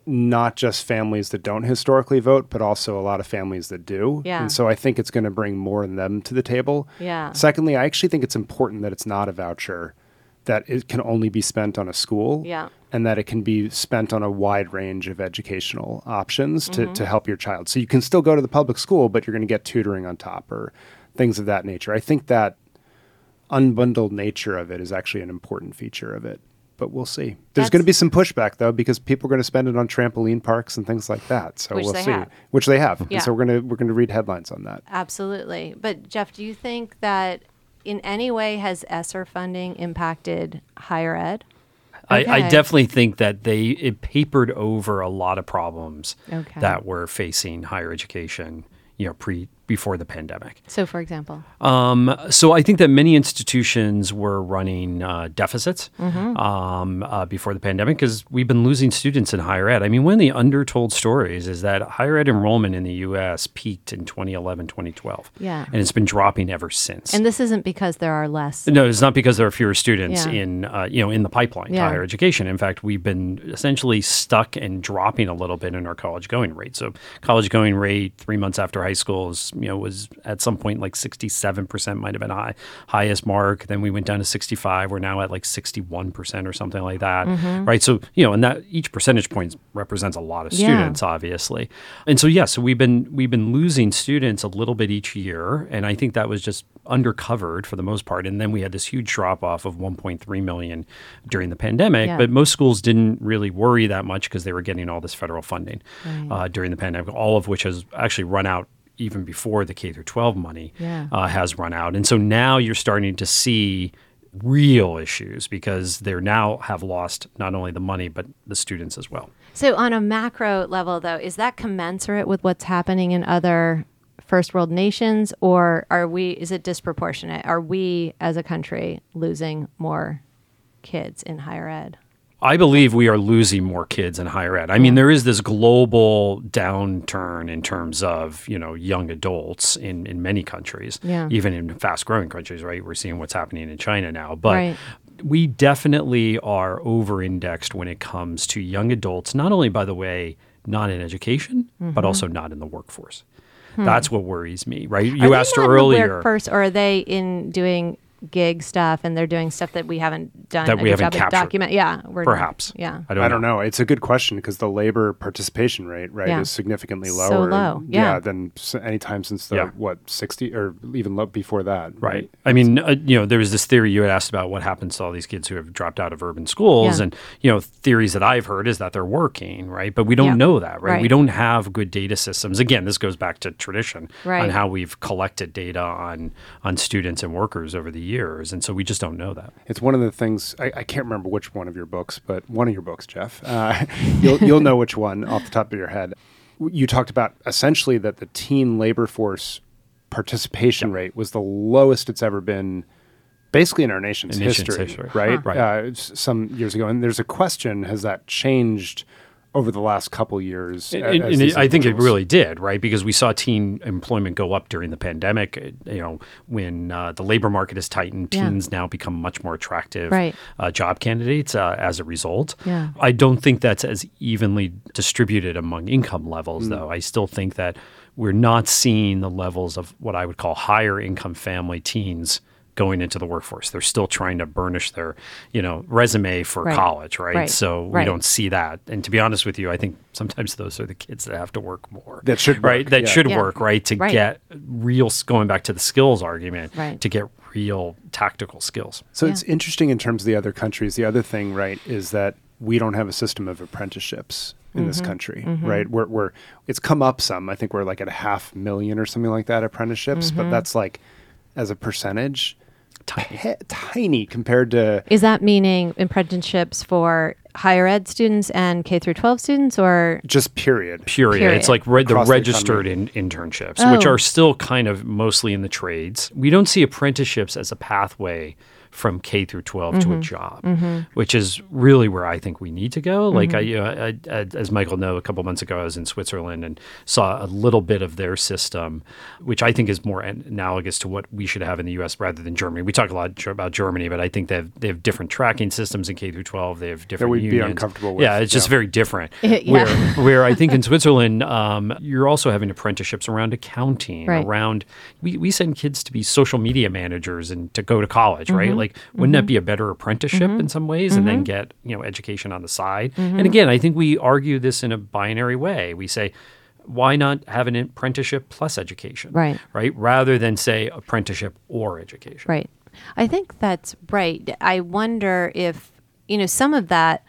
not just families that don't historically vote, but also a lot of families that do. Yeah. And so I think it's going to bring more of them to the table. Yeah. Secondly, I actually think it's important that it's not a voucher, that it can only be spent on a school. Yeah. And that it can be spent on a wide range of educational options to, mm-hmm. to help your child. So you can still go to the public school, but you're going to get tutoring on top or things of that nature. I think that unbundled nature of it is actually an important feature of it. But we'll see. There's That's- going to be some pushback though, because people are going to spend it on trampoline parks and things like that. So we'll see. have. Which they have. Yeah. And so we're going to we're going to read headlines on that. Absolutely. But Jeff, do you think that in any way has ESSER funding impacted higher ed? I, I definitely think that they it papered over a lot of problems Okay. that were facing higher education, you know, pre before the pandemic. So, for example, Um, so I think that many institutions were running uh, deficits Mm-hmm. um, uh, before the pandemic because we've been losing students in higher ed. I mean, one of the undertold stories is that higher ed enrollment in the U.S. peaked in 2011, 2012. Yeah. And it's been dropping ever since. and this isn't because there are less. No, it's not because there are fewer students Yeah. in uh, you know in the pipeline Yeah. to higher education. In fact, we've been essentially stuck and dropping a little bit in our college going rate. So college going rate three months after high school is you know was at some point like sixty seven percent might have been high highest mark. Then we went down to sixty five. We're now at like sixty one percent or something like that. Right. So you know, and that each percentage point represents a lot of Yeah. students, obviously. And so yes, so we've been we've been losing students a little bit each year, and I think that was just undercovered for the most part. And then we had this huge drop off of 1.3 million during the pandemic. Yeah. But most schools didn't really worry that much because they were getting all this federal funding uh, during the pandemic, all of which has actually run out even before the K through 12 money Yeah. uh, has run out. And so now you're starting to see real issues because they now have lost not only the money but the students as well. So, on a macro level, though, is that commensurate with what's happening in other first world nations, or are we? Is it disproportionate? Are we, as a country, losing more kids in higher ed? I believe we are losing more kids in higher ed. I mean, there is this global downturn in terms of you know young adults in in many countries, Yeah. even in fast growing countries. Right, we're seeing what's happening in China now, but. Right. We definitely are over indexed when it comes to young adults, not only, by the way, not in education, Mm-hmm. but also not in the workforce. That's what worries me, right? Hmm. You asked not in the earlier. workforce, or are they in doing gig stuff and they're doing stuff that we haven't done That a we haven't job captured. document? Yeah, we're Perhaps. Yeah, I don't, I don't know. It's a good question because the labor participation rate, right, Yeah. is significantly lower So lower. low, yeah. than s- any time since the Yeah. what sixty or even low before that. Right. I mean, uh, you know, there was this theory you had asked about what happens to all these kids who have dropped out of urban schools. Yeah. And, you know, theories that I've heard is that they're working, right? But we don't Yeah. know that, right? Right. We don't have good data systems. Again, this goes back to tradition Right. on how we've collected data on on students and workers over the years. And so we just don't know that. It's one of the things I, I can't remember which one of your books, but one of your books, Jeff. <laughs> Uh, you'll you'll know which one off the top of your head. You talked about essentially that the teen labor force participation rate was the lowest it's ever been, basically in our nation's, In nation's history, history. right? Huh. Right. Uh, some years ago, and there's a question: Has that changed over the last couple years? a- And- and it- I think it really did, right? Because we saw teen employment go up during the pandemic. uh, You know, when uh, the labor market is tightened, Yeah. teens now become much more attractive Right. uh, job candidates uh, as a result. Yeah. I don't think that's as evenly distributed among income levels, though. I still think that we're not seeing the levels of what I would call higher income family teens going into the workforce. They're still trying to burnish their, you know, resume for Right. college, right? Right. So we Right. don't see that. And to be honest with you, I think sometimes those are the kids that have to work more. That should right. work, That yeah. should Yeah. work, right? To Right. get real going back to the skills argument, Right. to get real tactical skills. So Yeah. it's interesting in terms of the other countries. The other thing, right, is that we don't have a system of apprenticeships in this mm-hmm. country, mm-hmm. right? We're, we're it's come up some. I think we're like at a half million or something like that apprenticeships, but mm-hmm. that's like as a percentage tiny, tiny compared to Is that meaning apprenticeships for higher ed students and K through 12 students or just period. Period. Period. It's like re- the Across the registered in, internships, which Oh. are still kind of mostly in the trades. We don't see apprenticeships as a pathway from K through 12 to a job, which is really where I think we need to go. Like I, you know, I, I, as Michael know, a couple months ago I was in Switzerland and saw a little bit of their system, which I think is more analogous to what we should have in the U.S. rather than Germany. We talk a lot about Germany, but I think they have they have different tracking systems in K through 12. They have different we'd be unions. uncomfortable with, Yeah, it's just yeah. very different. <laughs> Yeah. Where where I think in Switzerland, um, you're also having apprenticeships around accounting, Right. around we, we send kids to be social media managers and to go to college, right? Mm-hmm. Like, wouldn't that mm-hmm. be a better apprenticeship in mm-hmm. some ways, and then mm-hmm. get you know education on the side? Mm-hmm. And again, I think we argue this in a binary way. We say. Why not have an apprenticeship plus education? Right. Right. Rather than say apprenticeship or education. Right. I think that's right. I wonder if, you know, some of that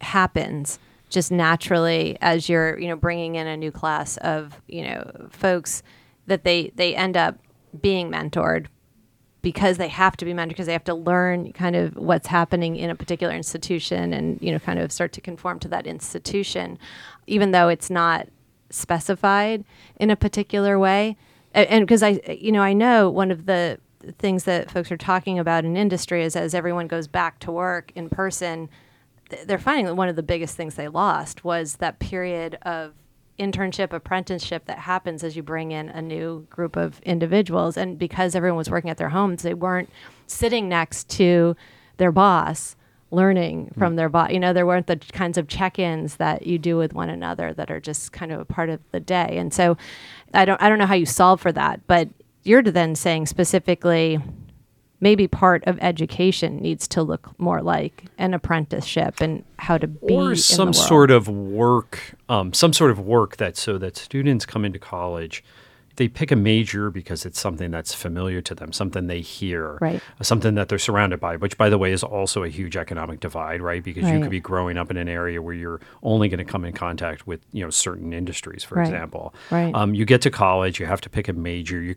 happens just naturally as you're, you know, bringing in a new class of, you know, folks that they they end up being mentored because they have to be mentored because they have to learn kind of what's happening in a particular institution and you know kind of start to conform to that institution even though it's not specified in a particular way. And because i you know i know one of the things that folks are talking about in industry is as everyone goes back to work in person they're finding that one of the biggest things they lost was that period of internship apprenticeship that happens as you bring in a new group of individuals. And because everyone was working at their homes they weren't sitting next to their boss learning mm. from their boss you know there weren't the kinds of check-ins that you do with one another that are just kind of a part of the day. And so i don't i don't know how you solve for that but you're then saying specifically maybe part of education needs to look more like an apprenticeship and how to be or in some the world. sort of work, um, some sort of work that so that students come into college, they pick a major because it's something that's familiar to them, something they hear, Right. something that they're surrounded by, which by the way is also a huge economic divide, right? Because you could be growing up in an area where you're only going to come in contact with you know certain industries, for Right. example. Right. Um, you get to college, you have to pick a major. You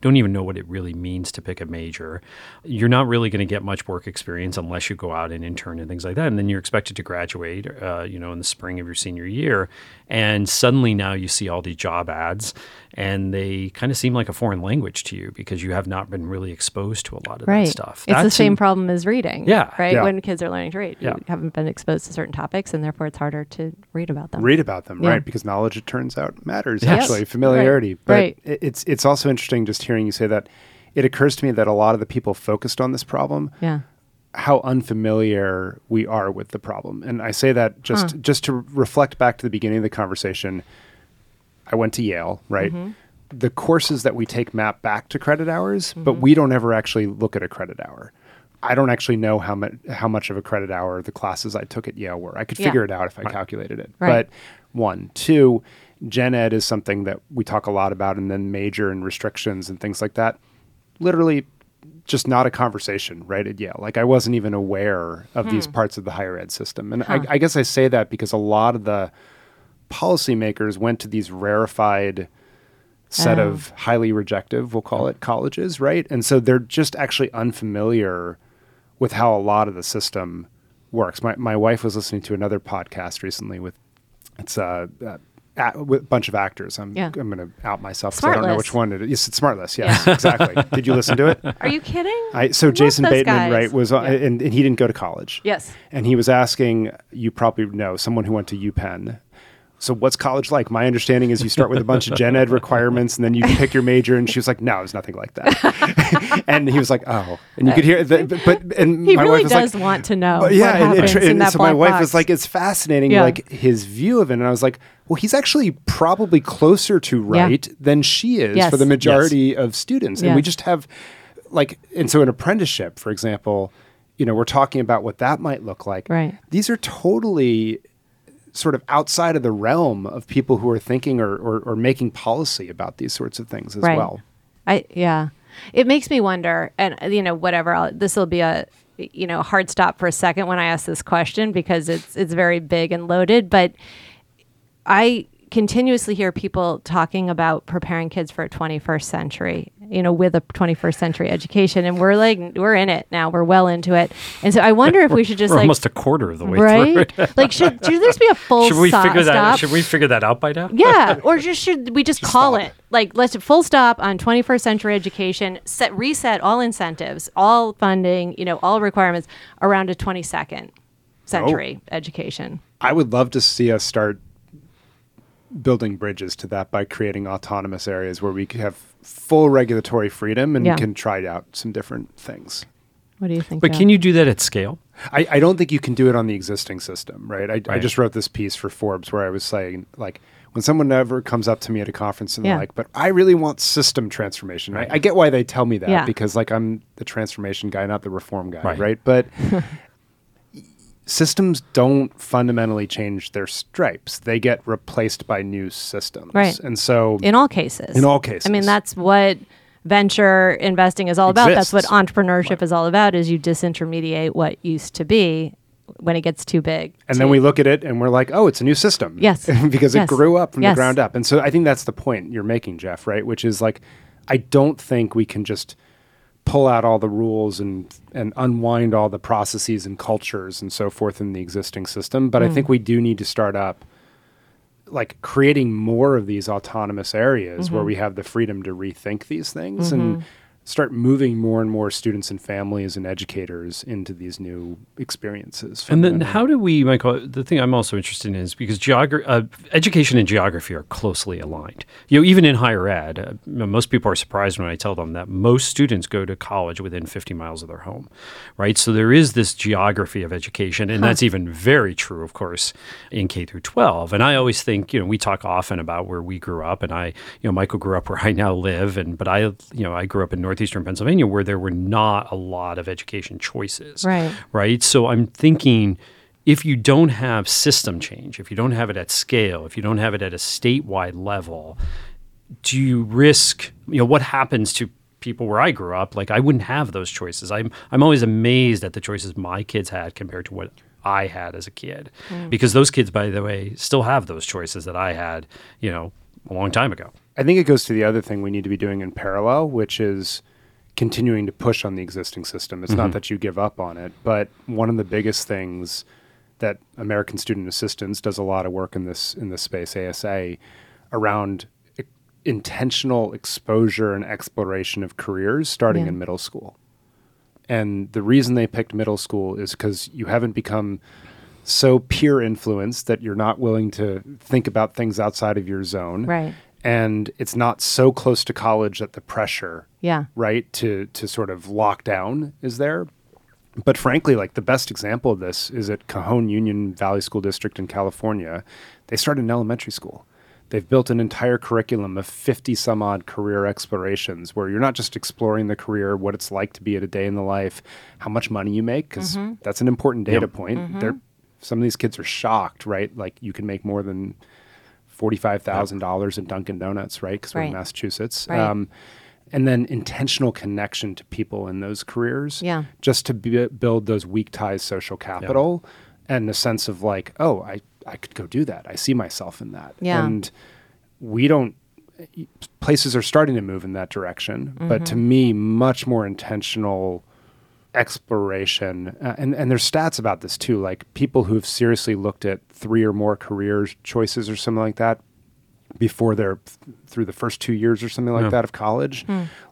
don't even know what it really means to pick a major. You're not really going to get much work experience unless you go out and intern and things like that. And then you're expected to graduate, uh, you know, in the spring of your senior year. And suddenly now you see all these job ads, and they kind of seem like a foreign language to you because you have not been really exposed to a lot of right that stuff. it's the same in- problem as reading Yeah. right Yeah. when kids are learning to read Yeah. you haven't been exposed to certain topics and therefore it's harder to read about them read about them, Yeah. right? Because knowledge, it turns out, matters Yes. actually, familiarity. But Right. it's it's also interesting just hearing you say that. It occurs to me that a lot of the people focused on this problem, yeah how unfamiliar we are with the problem, and I say that just Huh. just to reflect back to the beginning of the conversation. I went to Yale, right? Mm-hmm. The courses that we take map back to credit hours, but Mm-hmm. we don't ever actually look at a credit hour. I don't actually know how much how much of a credit hour the classes I took at Yale were. I could Yeah. figure it out if I calculated it. Right. But one, two, gen ed is something that we talk a lot about, and then major and restrictions and things like that. Literally, just not a conversation right at Yale. Like I wasn't even aware of these parts of the higher ed system, and I, I guess I say that because a lot of the policymakers went to these rarefied set Oh. of highly rejective, we'll call it colleges, right? And so they're just actually unfamiliar with how a lot of the system works. My my wife was listening to another podcast recently with it's uh, uh, a, a, a bunch of actors. I'm Yeah. I'm going to out myself because I don't know which one it is. Yes, it's Smartless. Yes, exactly. <laughs> Did you listen to it? are you kidding I so Love Jason Bateman, guys. right, was Yeah. and, and he didn't go to college. yes And he was asking, you probably know, someone who went to UPenn. So what's college like? My understanding is you start with a bunch of gen ed requirements and then you pick your major. And she was like, no, it's nothing like that. <laughs> and he was like, oh. And you could hear, the, but, and he my really wife was does like, want to know but yeah, what and, and, happens tr- in and that so my wife box. was like, it's fascinating, Yeah. like his view of it. And I was like, well, he's actually probably closer to Yeah. right than she is Yes. for the majority of students. And Yeah. we just have like, and so an apprenticeship, for example, you know, we're talking about what that might look like. Right. These are totally sort of outside of the realm of people who are thinking or, or, or making policy about these sorts of things as Right. well. I yeah, it makes me wonder, and you know, whatever. This will be a you know, hard stop for a second when I ask this question because it's it's very big and loaded. But I continuously hear people talking about preparing kids for a 21st century you know with a 21st century education. And we're like we're in it now. We're well into it. And so i wonder if we should just we're like almost a quarter of the way right? through. It. like should, should there be a <laughs> full should we stop, figure that stop? should we figure that out by now? Yeah. <laughs> Or just should we just, call it like let's full stop on 21st century education set reset all incentives all funding you know all requirements around a 22nd century oh. education. I would love to see us start building bridges to that by creating autonomous areas where we could have full regulatory freedom and Yeah. can try out some different things. what do you think but Joe? can you do that at scale I, I don't think you can do it on the existing system, right? I, I just wrote this piece for Forbes where I was saying, like, when someone ever comes up to me at a conference and Yeah. they're like, but I really want system transformation, right? I get why they tell me that Yeah. because, like, I'm the transformation guy, not the reform guy, Right. right? But <laughs> systems don't fundamentally change their stripes, they get replaced by new systems. Right. And so, in all cases In all cases. i mean that's what venture investing is all about that's what entrepreneurship is all about is you disintermediate what used to be when it gets too big and then we look at it and we're like, oh, it's a new system. Yes. <laughs> because Yes. it grew up from Yes. the ground up. And so I think that's the point you're making, Jeff, right? Which is like, I don't think we can just pull out all the rules and and unwind all the processes and cultures and so forth in the existing system. But I think Mm. we do need to start up like creating more of these autonomous areas Mm-hmm. where we have the freedom to rethink these things and start moving more and more students and families and educators into these new experiences. And then how do we, Michael? The thing I'm also interested in is because geogra- uh, education and geography are closely aligned. You know, even in higher ed, uh, most people are surprised when I tell them that most students go to college within 50 miles of their home, right? So there is this geography of education, and that's even very true, of course, in K through 12. And I always think, you know, we talk often about where we grew up, and I, you know, Michael grew up where I now live, and but I, you know, I grew up in northeastern Pennsylvania where there were not a lot of education choices Right. right? So I'm thinking if you don't have system change, if you don't have it at scale, if you don't have it at a statewide level, do you risk, you know, what happens to people where I grew up? Like I wouldn't have those choices. I'm I'm always amazed at the choices my kids had compared to what I had as a kid. Mm. Because those kids, by the way, still have those choices that I had, you know, a long time ago. I think it goes to the other thing we need to be doing in parallel, which is continuing to push on the existing system. It's not mm-hmm. that you give up on it, but one of the biggest things that American Student Assistance does a lot of work in this in this space, ASA, around i- intentional exposure and exploration of careers starting Yeah. in middle school. And the reason they picked middle school is because you haven't become so peer influenced that you're not willing to think about things outside of your zone Right. And it's not so close to college that the pressure Yeah. right to to sort of lock down is there. But frankly like the best example of this is at cajon union valley school district in california. They started in elementary school. They've built an entire curriculum of 50 some odd career explorations where you're not just exploring the career what it's like to be at a day in the life how much money you make because mm-hmm. that's an important data point. Mm-hmm. They're, some of these kids are shocked right? Like you can make more than forty-five thousand dollars in Dunkin' Donuts, right? Because we're in Massachusetts. Right. Um, and then intentional connection to people in those careers, Yeah. just to be, build those weak ties social capital, and a sense of like, oh, I I could go do that. I see myself in that. Yeah. And we don't. Places are starting to move in that direction, but Mm-hmm. to me, much more intentional exploration uh, and and there's stats about this too like people who've seriously looked at three or more career choices or something like that before they're th- through the first two years or something like Yeah. that of college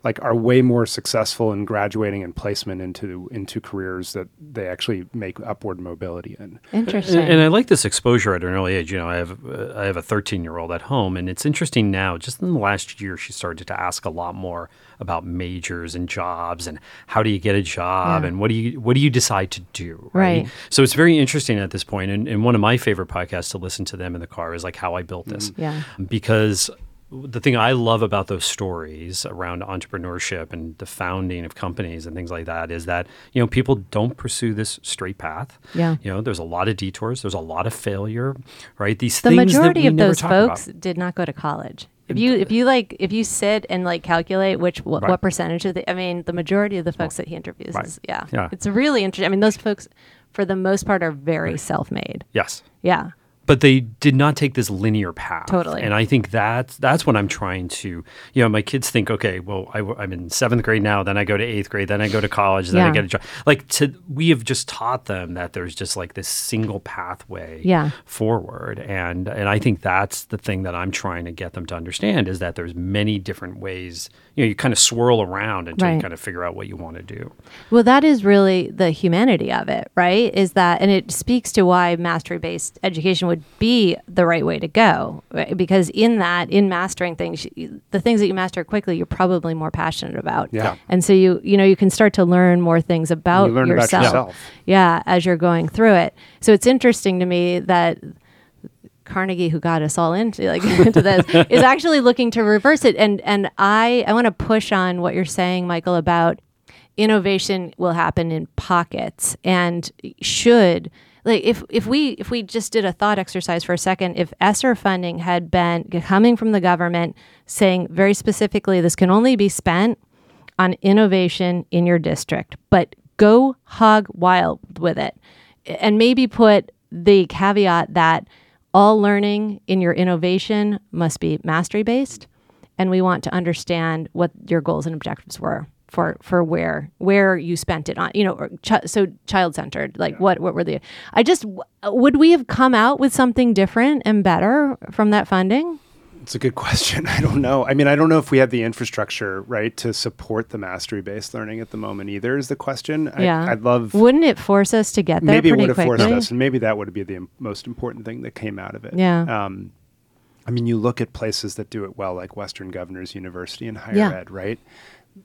like are way more successful in graduating and placement into into careers that they actually make upward mobility in Interesting. And, and I like this exposure at an early age. You know, I have uh, I have a 13 year old at home, and it's interesting now. Just in the last year, she started to ask a lot more about majors and jobs and how do you get a job Yeah. and what do you what do you decide to do. Right. So it's very interesting at this point. And, and one of my favorite podcasts to listen to them in the car is like how I built this. Yeah. Because the thing I love about those stories around entrepreneurship and the founding of companies and things like that is that you know people don't pursue this straight path. Yeah. You know, there's a lot of detours. There's a lot of failure, right? These the things that majority of those folks about. did not go to college. If you if you like if you sit and like calculate which what, Right. what percentage of the I mean the majority of the folks that he interviews Right. is yeah. Yeah. it's really interesting. I mean those folks for the most part are very self-made. yes. Yeah. But they did not take this linear path. Totally. And I think that's that's what I'm trying to. You know, my kids think, okay, well, I, am in seventh grade now, then I go to eighth grade, then I go to college, then I get a job. Like to, we have just taught them that there's just like this single pathway Yeah. forward, and and I think that's the thing that I'm trying to get them to understand is that there's many different ways. You know, you kind of swirl around until you Right. kind of figure out what you want to do. Well, that is really the humanity of it, right? Is that, and it speaks to why mastery based education would be the right way to go. right? Because in that, in mastering things, the things that you master quickly, you're probably more passionate about. Yeah. And so you, you know, you can start to learn more things about You learn about yourself. yourself. Yeah, as you're going through it. So it's interesting to me that Carnegie, who got us all into like <laughs> into this, is actually looking to reverse it. And and I I want to push on what you're saying, Michael, about innovation will happen in pockets and should like if if we if we just did a thought exercise for a second, if ESSER funding had been coming from the government saying very specifically this can only be spent on innovation in your district, but go hog wild with it. And maybe put the caveat that all learning in your innovation must be mastery based. And we want to understand what your goals and objectives were for, for where where you spent it on, you know, or ch- so child centered. Like what what were the? I just would we have come out with something different and better from that funding? It's a good question. <laughs> I don't know. I mean, I don't know if we have the infrastructure, right, to support the mastery based learning at the moment either, is the question. yeah, I, I'd love. Wouldn't it force us to get there maybe it would have quickly? forced us, and maybe that would be the im- most important thing that came out of it. Yeah. Um, I mean, you look at places that do it well, like Western Governors University and higher Yeah. ed, right?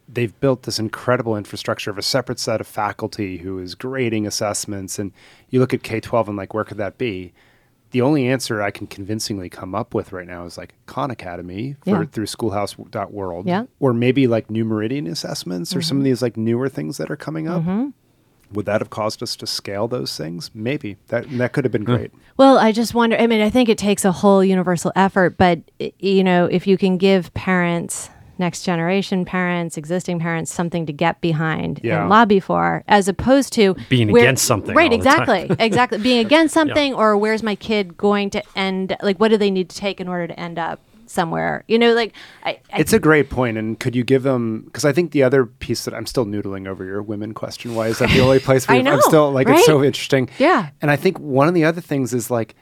They've built this incredible infrastructure of a separate set of faculty who is grading assessments. And you look at K 12 and like, where could that be? The only answer I can convincingly come up with right now is like Khan Academy for, Yeah. through schoolhouse.world. Yeah. Or maybe like New Meridian assessments or some Mm-hmm. of these like newer things that are coming up. Would that have caused us to scale those things? Maybe that that could have been great. Well, I just wonder. I mean, I think it takes a whole universal effort, but you know, if you can give parents, next generation parents, existing parents, something to get behind Yeah. and lobby for, as opposed to Being against something right? all the time. exactly, <laughs> exactly. Being against something, or where's my kid going to end? Like, what do they need to take in order to end up somewhere? You know, like I, I It's a great point, and could you give them? Because I think the other piece that I'm still noodling over your women question. Why is that the only place <laughs> I know, I'm still like it's so interesting. Yeah. and I think one of the other things is like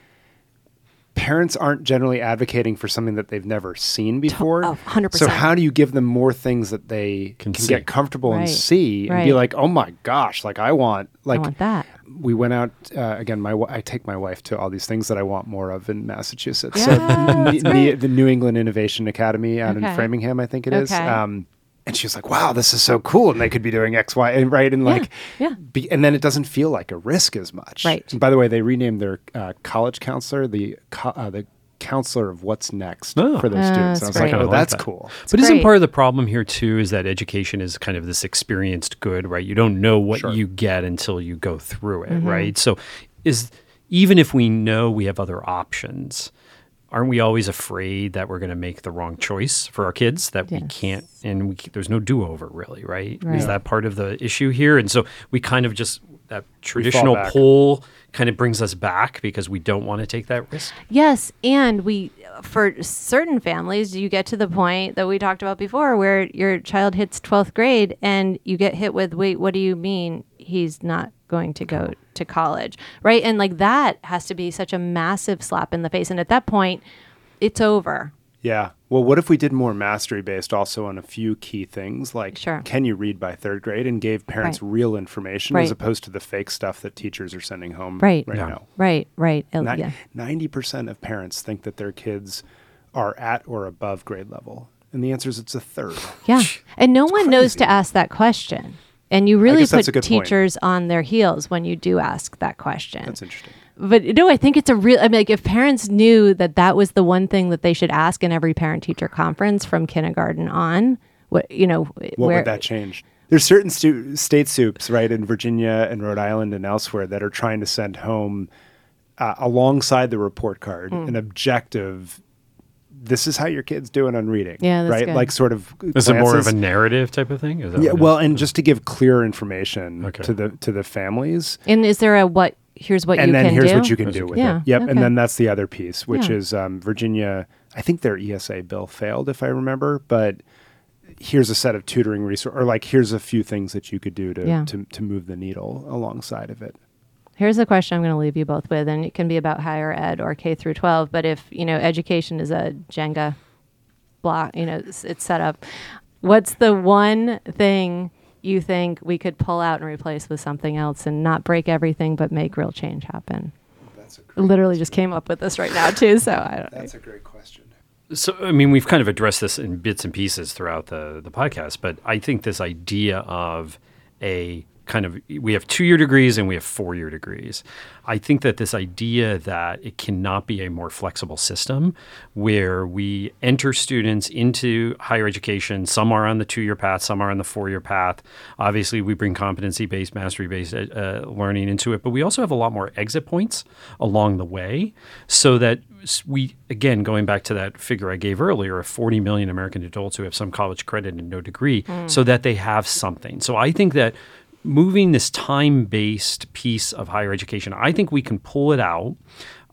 parents aren't generally advocating for something that they've never seen before. oh, 100%. So how do you give them more things that they Can can, get comfortable and see and be like, oh my gosh, like I want like I want that. we went out uh, again. My I take my wife to all these things that I want more of in Massachusetts. Yeah, so that's the, the, the New England Innovation Academy out Okay. in Framingham, I think it is. Okay. Um, and she was like, "Wow, this is so cool!" And they could be doing X, Y, and right, and like, yeah. Be, and then it doesn't feel like a risk as much. Right. And by the way, they renamed their uh, college counselor the co- uh, the counselor of what's next Oh. for those Ah, students. And I that's was great. like, Kinda "Oh, like that's that. cool." But isn't part of the problem here too is that education is kind of this experienced good, right? You don't know what Sure. you get until you go through it, Mm-hmm. right? So is even if we know we have other options, aren't we always afraid that we're going to make the wrong choice for our kids that we can't and we, there's no do-over really, right? Right. Is that part of the issue here? And so we kind of just that traditional pull kind of brings us back because we don't want to take that risk. Yes, and we for certain families you get to the point that we talked about before where your child hits 12th grade and you get hit with wait what do you mean he's not going to go to college right and like that has to be such a massive slap in the face and at that point it's over Yeah. Well, what if we did more mastery based also on a few key things like Sure. can you read by third grade and gave parents Right. real information Right. as opposed to the fake stuff that teachers are sending home Right. right Yeah. now. right right Ni- yeah 90% of parents think that their kids are at or above grade level. And the answer is it's a third. Yeah. And no one knows to ask that question. And you really put good point. teachers on their heels when you do ask that question. That's interesting. but no, I think it's a real. I mean, like if parents knew that that was the one thing that they should ask in every parent-teacher conference from kindergarten on, what you know, What where would that change? There's certain stu- state soups, right, in Virginia and Rhode Island and elsewhere that are trying to send home, uh, alongside the report card, Hmm. an objective this is how your kid's doing on reading. Yeah, that's right. good. Like sort of. Is it more of a narrative type of thing? Is that Yeah, well, is? and just to give clear information Okay. to the to the families, And is there a what? Here's what and you then can here's do. what you can Here's do with Yeah, it. Yep, okay. and then that's the other piece, which Yeah. is um, Virginia. I think their ESA bill failed, if I remember, but here's a set of tutoring resource, or like here's a few things that you could do to Yeah. to, to move the needle alongside of it. Here's a question I'm going to leave you both with, and it can be about higher ed or K through 12. But if you know education is a Jenga block, you know it's, it's set up. What's the one thing you think we could pull out and replace with something else, and not break everything, but make real change happen? That's a Literally, just came up with this right now too. So I don't. That's a great question. So, I mean, we've kind of addressed this in bits and pieces throughout the, the podcast, but I think this idea of a kind of we have two year degrees and we have four year degrees. I think that this idea that it cannot be a more flexible system where we enter students into higher education. Some are on the two year path, some are on the four year path. Obviously, we bring competency based, mastery based uh, learning into it, but we also have a lot more exit points along the way so that we, again, going back to that figure I gave earlier of 40 million American adults who have some college credit and no degree, so that they have something. So I think that moving this time based piece of higher education, I think we can pull it out.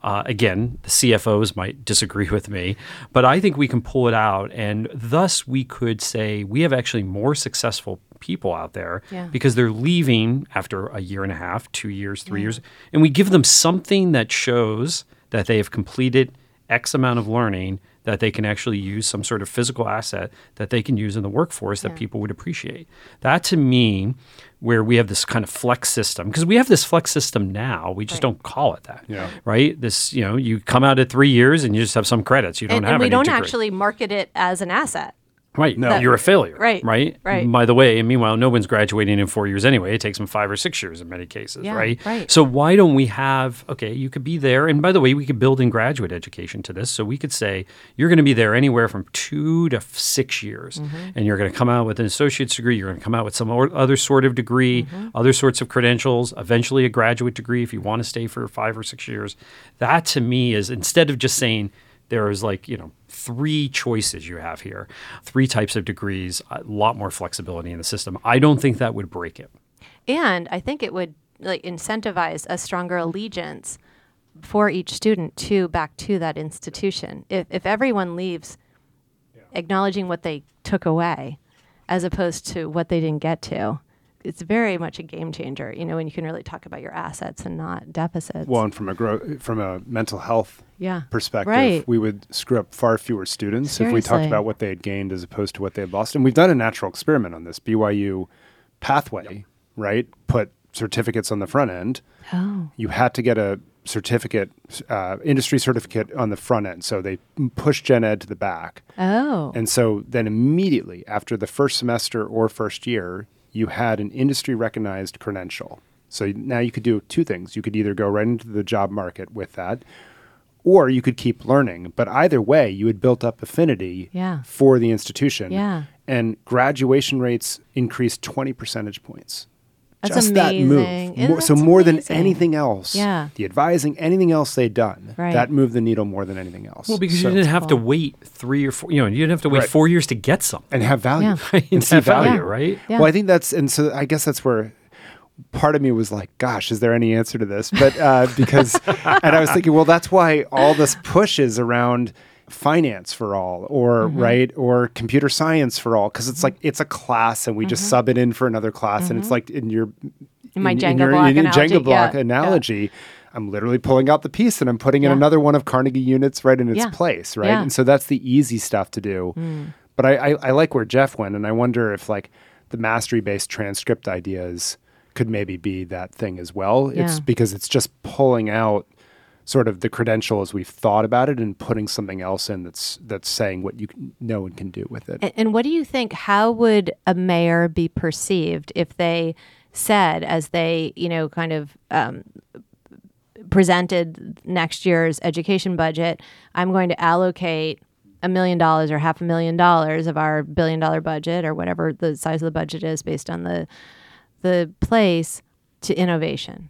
Uh, again, the CFOs might <laughs> disagree with me, but I think we can pull it out. And thus, we could say we have actually more successful people out there Yeah. because they're leaving after a year and a half, two years, three years. And we give them something that shows that they have completed X amount of learning that they can actually use some sort of physical asset that they can use in the workforce that people would appreciate. That to me, where we have this kind of flex system, because we have this flex system now, we just Right. don't call it that. Yeah. Right? This, you know, you come out at three years and you just have some credits. You don't And, have and we any don't degree. actually market it as an asset. Right. No. No, you're a failure. Right, Right. right. By the way, and meanwhile, no one's graduating in four years anyway. It takes them five or six years in many cases. Yeah, right. right. So why don't we have? Okay, you could be there, and by the way, we could build in graduate education to this. So we could say you're going to be there anywhere from two to six years, Mm-hmm. and you're going to come out with an associate's degree. You're going to come out with some other sort of degree, Mm-hmm. other sorts of credentials. Eventually, a graduate degree if you want to stay for five or six years. That to me is instead of just saying there is like you know three choices you have here three types of degrees a lot more flexibility in the system. I don't think that would break it. And I think it would like incentivize a stronger allegiance for each student to back to that institution. If if everyone leaves acknowledging what they took away as opposed to what they didn't get to, it's very much a game changer, you know, when you can really talk about your assets and not deficits. Well, and from a gro- from a mental health yeah. perspective, Right. we would screw up far fewer students if we talked about what they had gained as opposed to what they had lost. And we've done a natural experiment on this BYU pathway, right? Put certificates on the front end. Oh. You had to get a certificate, uh, industry certificate on the front end. So they pushed gen ed to the back. Oh. And so then immediately after the first semester or first year, you had an industry recognized credential. So now you could do two things. You could either go right into the job market with that, or you could keep learning. But either way, you had built up affinity Yeah. for the institution. Yeah. And graduation rates increased 20 percentage points. That's Just that move. amazing. Yeah, More, so that's more amazing. than anything else, Yeah. the advising, anything else they'd done, Right. that moved the needle more than anything else. well because So- you didn't have to wait three or four you know you didn't have to wait Right. four years to get something and have value. Yeah. <laughs> and see value value. right Yeah. Well, I think that's, and so I guess that's where part of me was like, gosh, is there any answer to this? But uh, because, <laughs> and I was thinking, well, that's why all this pushes around finance for all or Mm-hmm. right or computer science for all because it's like it's a class and we just sub it in for another class and it's like in your Mm-hmm. In my in, Jenga your, block in analogy, Jenga block yeah, yeah. I'm literally pulling out the piece and I'm putting in another one of Carnegie units right in its Yeah. place right Yeah. and so that's the easy stuff to do but I, I, I like where Jeff went, and I wonder if like the mastery based transcript ideas could maybe be that thing as well. Yeah. It's because it's just pulling out sort of the credential as we've thought about it and putting something else in that's that's saying what you know and can do with it. And, and what do you think? How would a mayor be perceived if they said, as they, you know, kind of um, presented next year's education budget, I'm going to allocate a million dollars or half a million dollars of our billion dollar budget or whatever the size of the budget is based on the the place to innovation.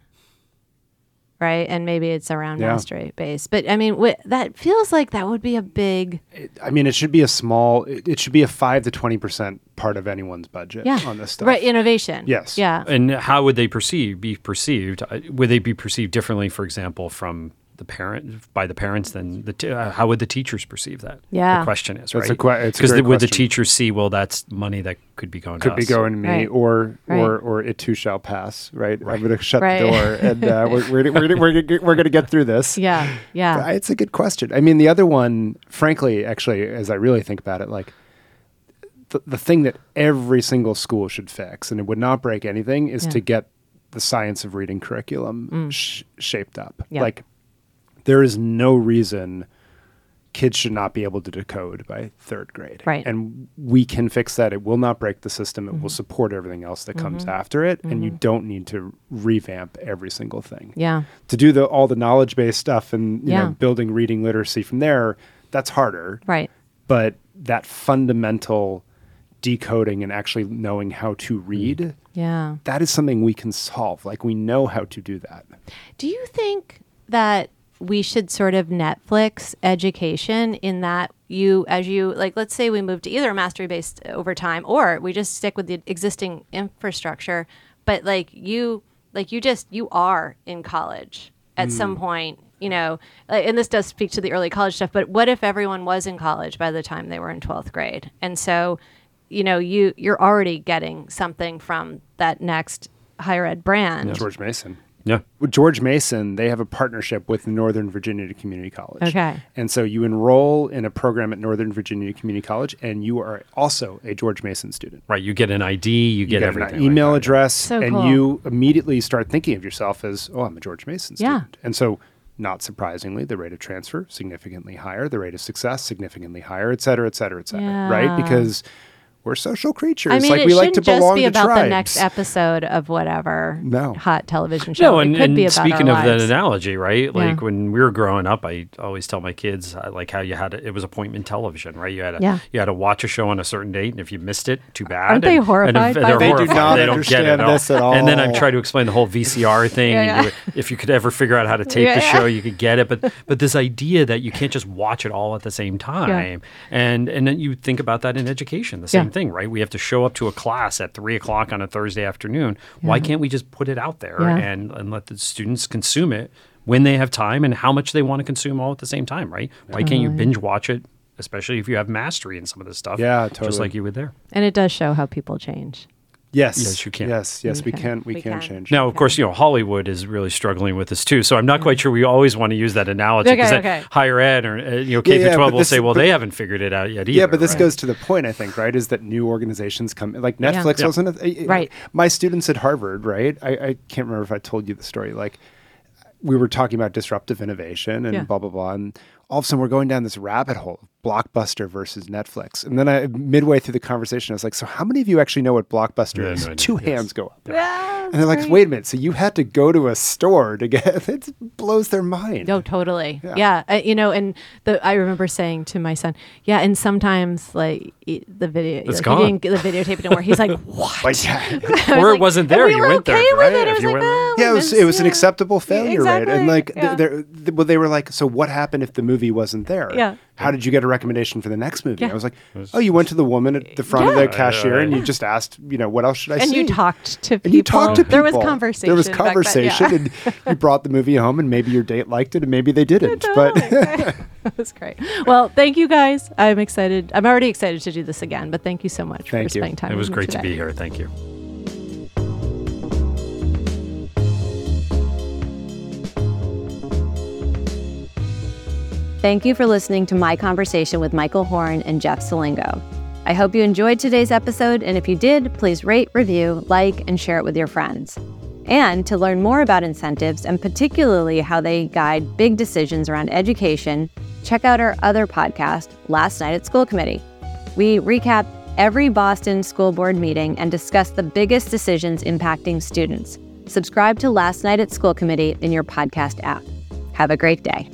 Right? And maybe it's around Yeah. mastery based. But I mean, wh- that feels like that would be a big I mean, it should be a small. It, it should be a five to twenty percent part of anyone's budget yeah on this stuff. right innovation. Yes. Yeah. And how would they perceive be perceived? Uh, Would they be perceived differently, for example, from the parent by the parents then the t- uh, how would the teachers perceive that? Yeah. the question is That's right a que- because great would the teachers see well that's money that could be going Could to be us. going to me, Right. or Right. or or it too shall pass. Right. Right. I'm going to shut Right. the door, and uh, we're we're we're, we're, we're, we're going to get through this. Yeah. Yeah. Uh, It's a good question. I mean, the other one, frankly, actually, as I really think about it, like the, the thing that every single school should fix, and it would not break anything, is Yeah. to get the science of reading curriculum sh- shaped up. Mm. Yeah. Like, there is no reason kids should not be able to decode by third grade. Right. And we can fix that. It will not break the system. It Mm-hmm. will support everything else that comes mm-hmm. after it. And you mm-hmm. don't need to revamp every single thing yeah. to do the all the knowledge based stuff and you Yeah. know building reading literacy from there that's harder Right. but that fundamental decoding and actually knowing how to mm. read Yeah. that is something we can solve like we know how to do that Do you think that we should sort of Netflix education in that you, as you, like, let's say we move to either mastery based over time or we just stick with the existing infrastructure, but like you, like you just, you are in college at hmm. some point, you know, and this does speak to the early college stuff, but what if everyone was in college by the time they were in 12th grade? And so, you know, you, you're already getting something from that next higher ed brand. george mason Yeah, with George Mason, they have a partnership with Northern Virginia Community College. Okay. And so you enroll in a program at Northern Virginia Community College, and you are also a George Mason student. right. You get an ID, you, You get, get everything. an like email that. address, So and cool. you immediately start thinking of yourself as, oh, I'm a George Mason student. Yeah. student. And so, not surprisingly, the rate of transfer significantly higher, the rate of success significantly higher, et cetera, et cetera, et cetera. Yeah. Right? Because we're social creatures. I mean, like it we shouldn't like to just be to about tribes. the next episode of whatever No. hot television show. No, and, it could and be about speaking our of that analogy, right? Like Yeah. when we were growing up, I always tell my kids uh, like how you had to, it was appointment television, right? You had to Yeah. you had to watch a show on a certain date, and if you missed it, too bad. Aren't they And- and if- horrified they're that? They do not They don't get it understand at all. And then I'm trying to explain the whole VCR <laughs> thing. Yeah, yeah. you if you could ever figure out how to tape Yeah, the yeah. show, you could get it. But but this idea that you can't just watch it all at the same time, and and then you think about that in education, the same Yeah. thing, right? We have to show up to a class at three o'clock on a Thursday afternoon. Why can't we just put it out there Yeah. and and let the students consume it when they have time and how much they want to consume all at the same time, right? Why can't you binge watch it, especially if you have mastery in some of this stuff? Yeah, totally. Just like you would there. and it does show how people change. Yes. Yes, you can. Yes, yes, we Okay. can. We, We can, can. change. Now, of course, you know Hollywood is really struggling with this too. So I'm not quite sure we always want to use that analogy because Okay, okay. higher ed or uh, you know K yeah, through 12 will this- say, well, but- they haven't figured it out yet either. yeah, but this right? goes to the point, I think, right? Is that new organizations come, like Netflix Yeah. wasn't a, Right. My students at Harvard, right? I, I can't remember if I told you the story. Like, we were talking about disruptive innovation and Yeah. blah blah blah, and all of a sudden we're going down this rabbit hole: Blockbuster versus Netflix. And then I, midway through the conversation, I was like, "So, how many of you actually know what Blockbuster Yeah, is?" no idea. Two Yes. hands go up. Yeah, And they're like, wait a minute. So you had to go to a store to get <laughs> it blows their mind. No, totally. Yeah. Yeah, Uh, you know, and the I remember saying to my son, yeah, and sometimes like the video, It's like, gone. he didn't get the videotape didn't work. He's like, <laughs> what? Like, yeah, <laughs> was Or it like- wasn't there, we you were went there, okay right? With it. I was you like, went- oh, yeah, it was it was an acceptable failure rate, Exactly, and like yeah. they're, th- well, they were like, so what happened if the movie wasn't there? Yeah. How did you get a recommendation for the next movie? Yeah. I was like, oh, you went to the woman at the front of the cashier and you just asked, you know, what else should I and see? you talked to people. And you talked to people. There was conversation. There was back then, conversation, yeah. and you brought the movie home, and maybe your date liked it, and maybe they didn't. But Totally. <laughs> that was great. Well, thank you guys. I'm excited. I'm already excited to do this again, but thank you so much Thank for you. spending time. It was with me great to be here. Thank you. Thank you for listening to my conversation with Michael Horn and Jeff Selingo. I hope you enjoyed today's episode, and if you did, please rate, review, like, and share it with your friends. And to learn more about incentives and particularly how they guide big decisions around education, check out our other podcast, Last Night at School Committee. We recap every Boston school board meeting and discuss the biggest decisions impacting students. Subscribe to Last Night at School Committee in your podcast app. Have a great day.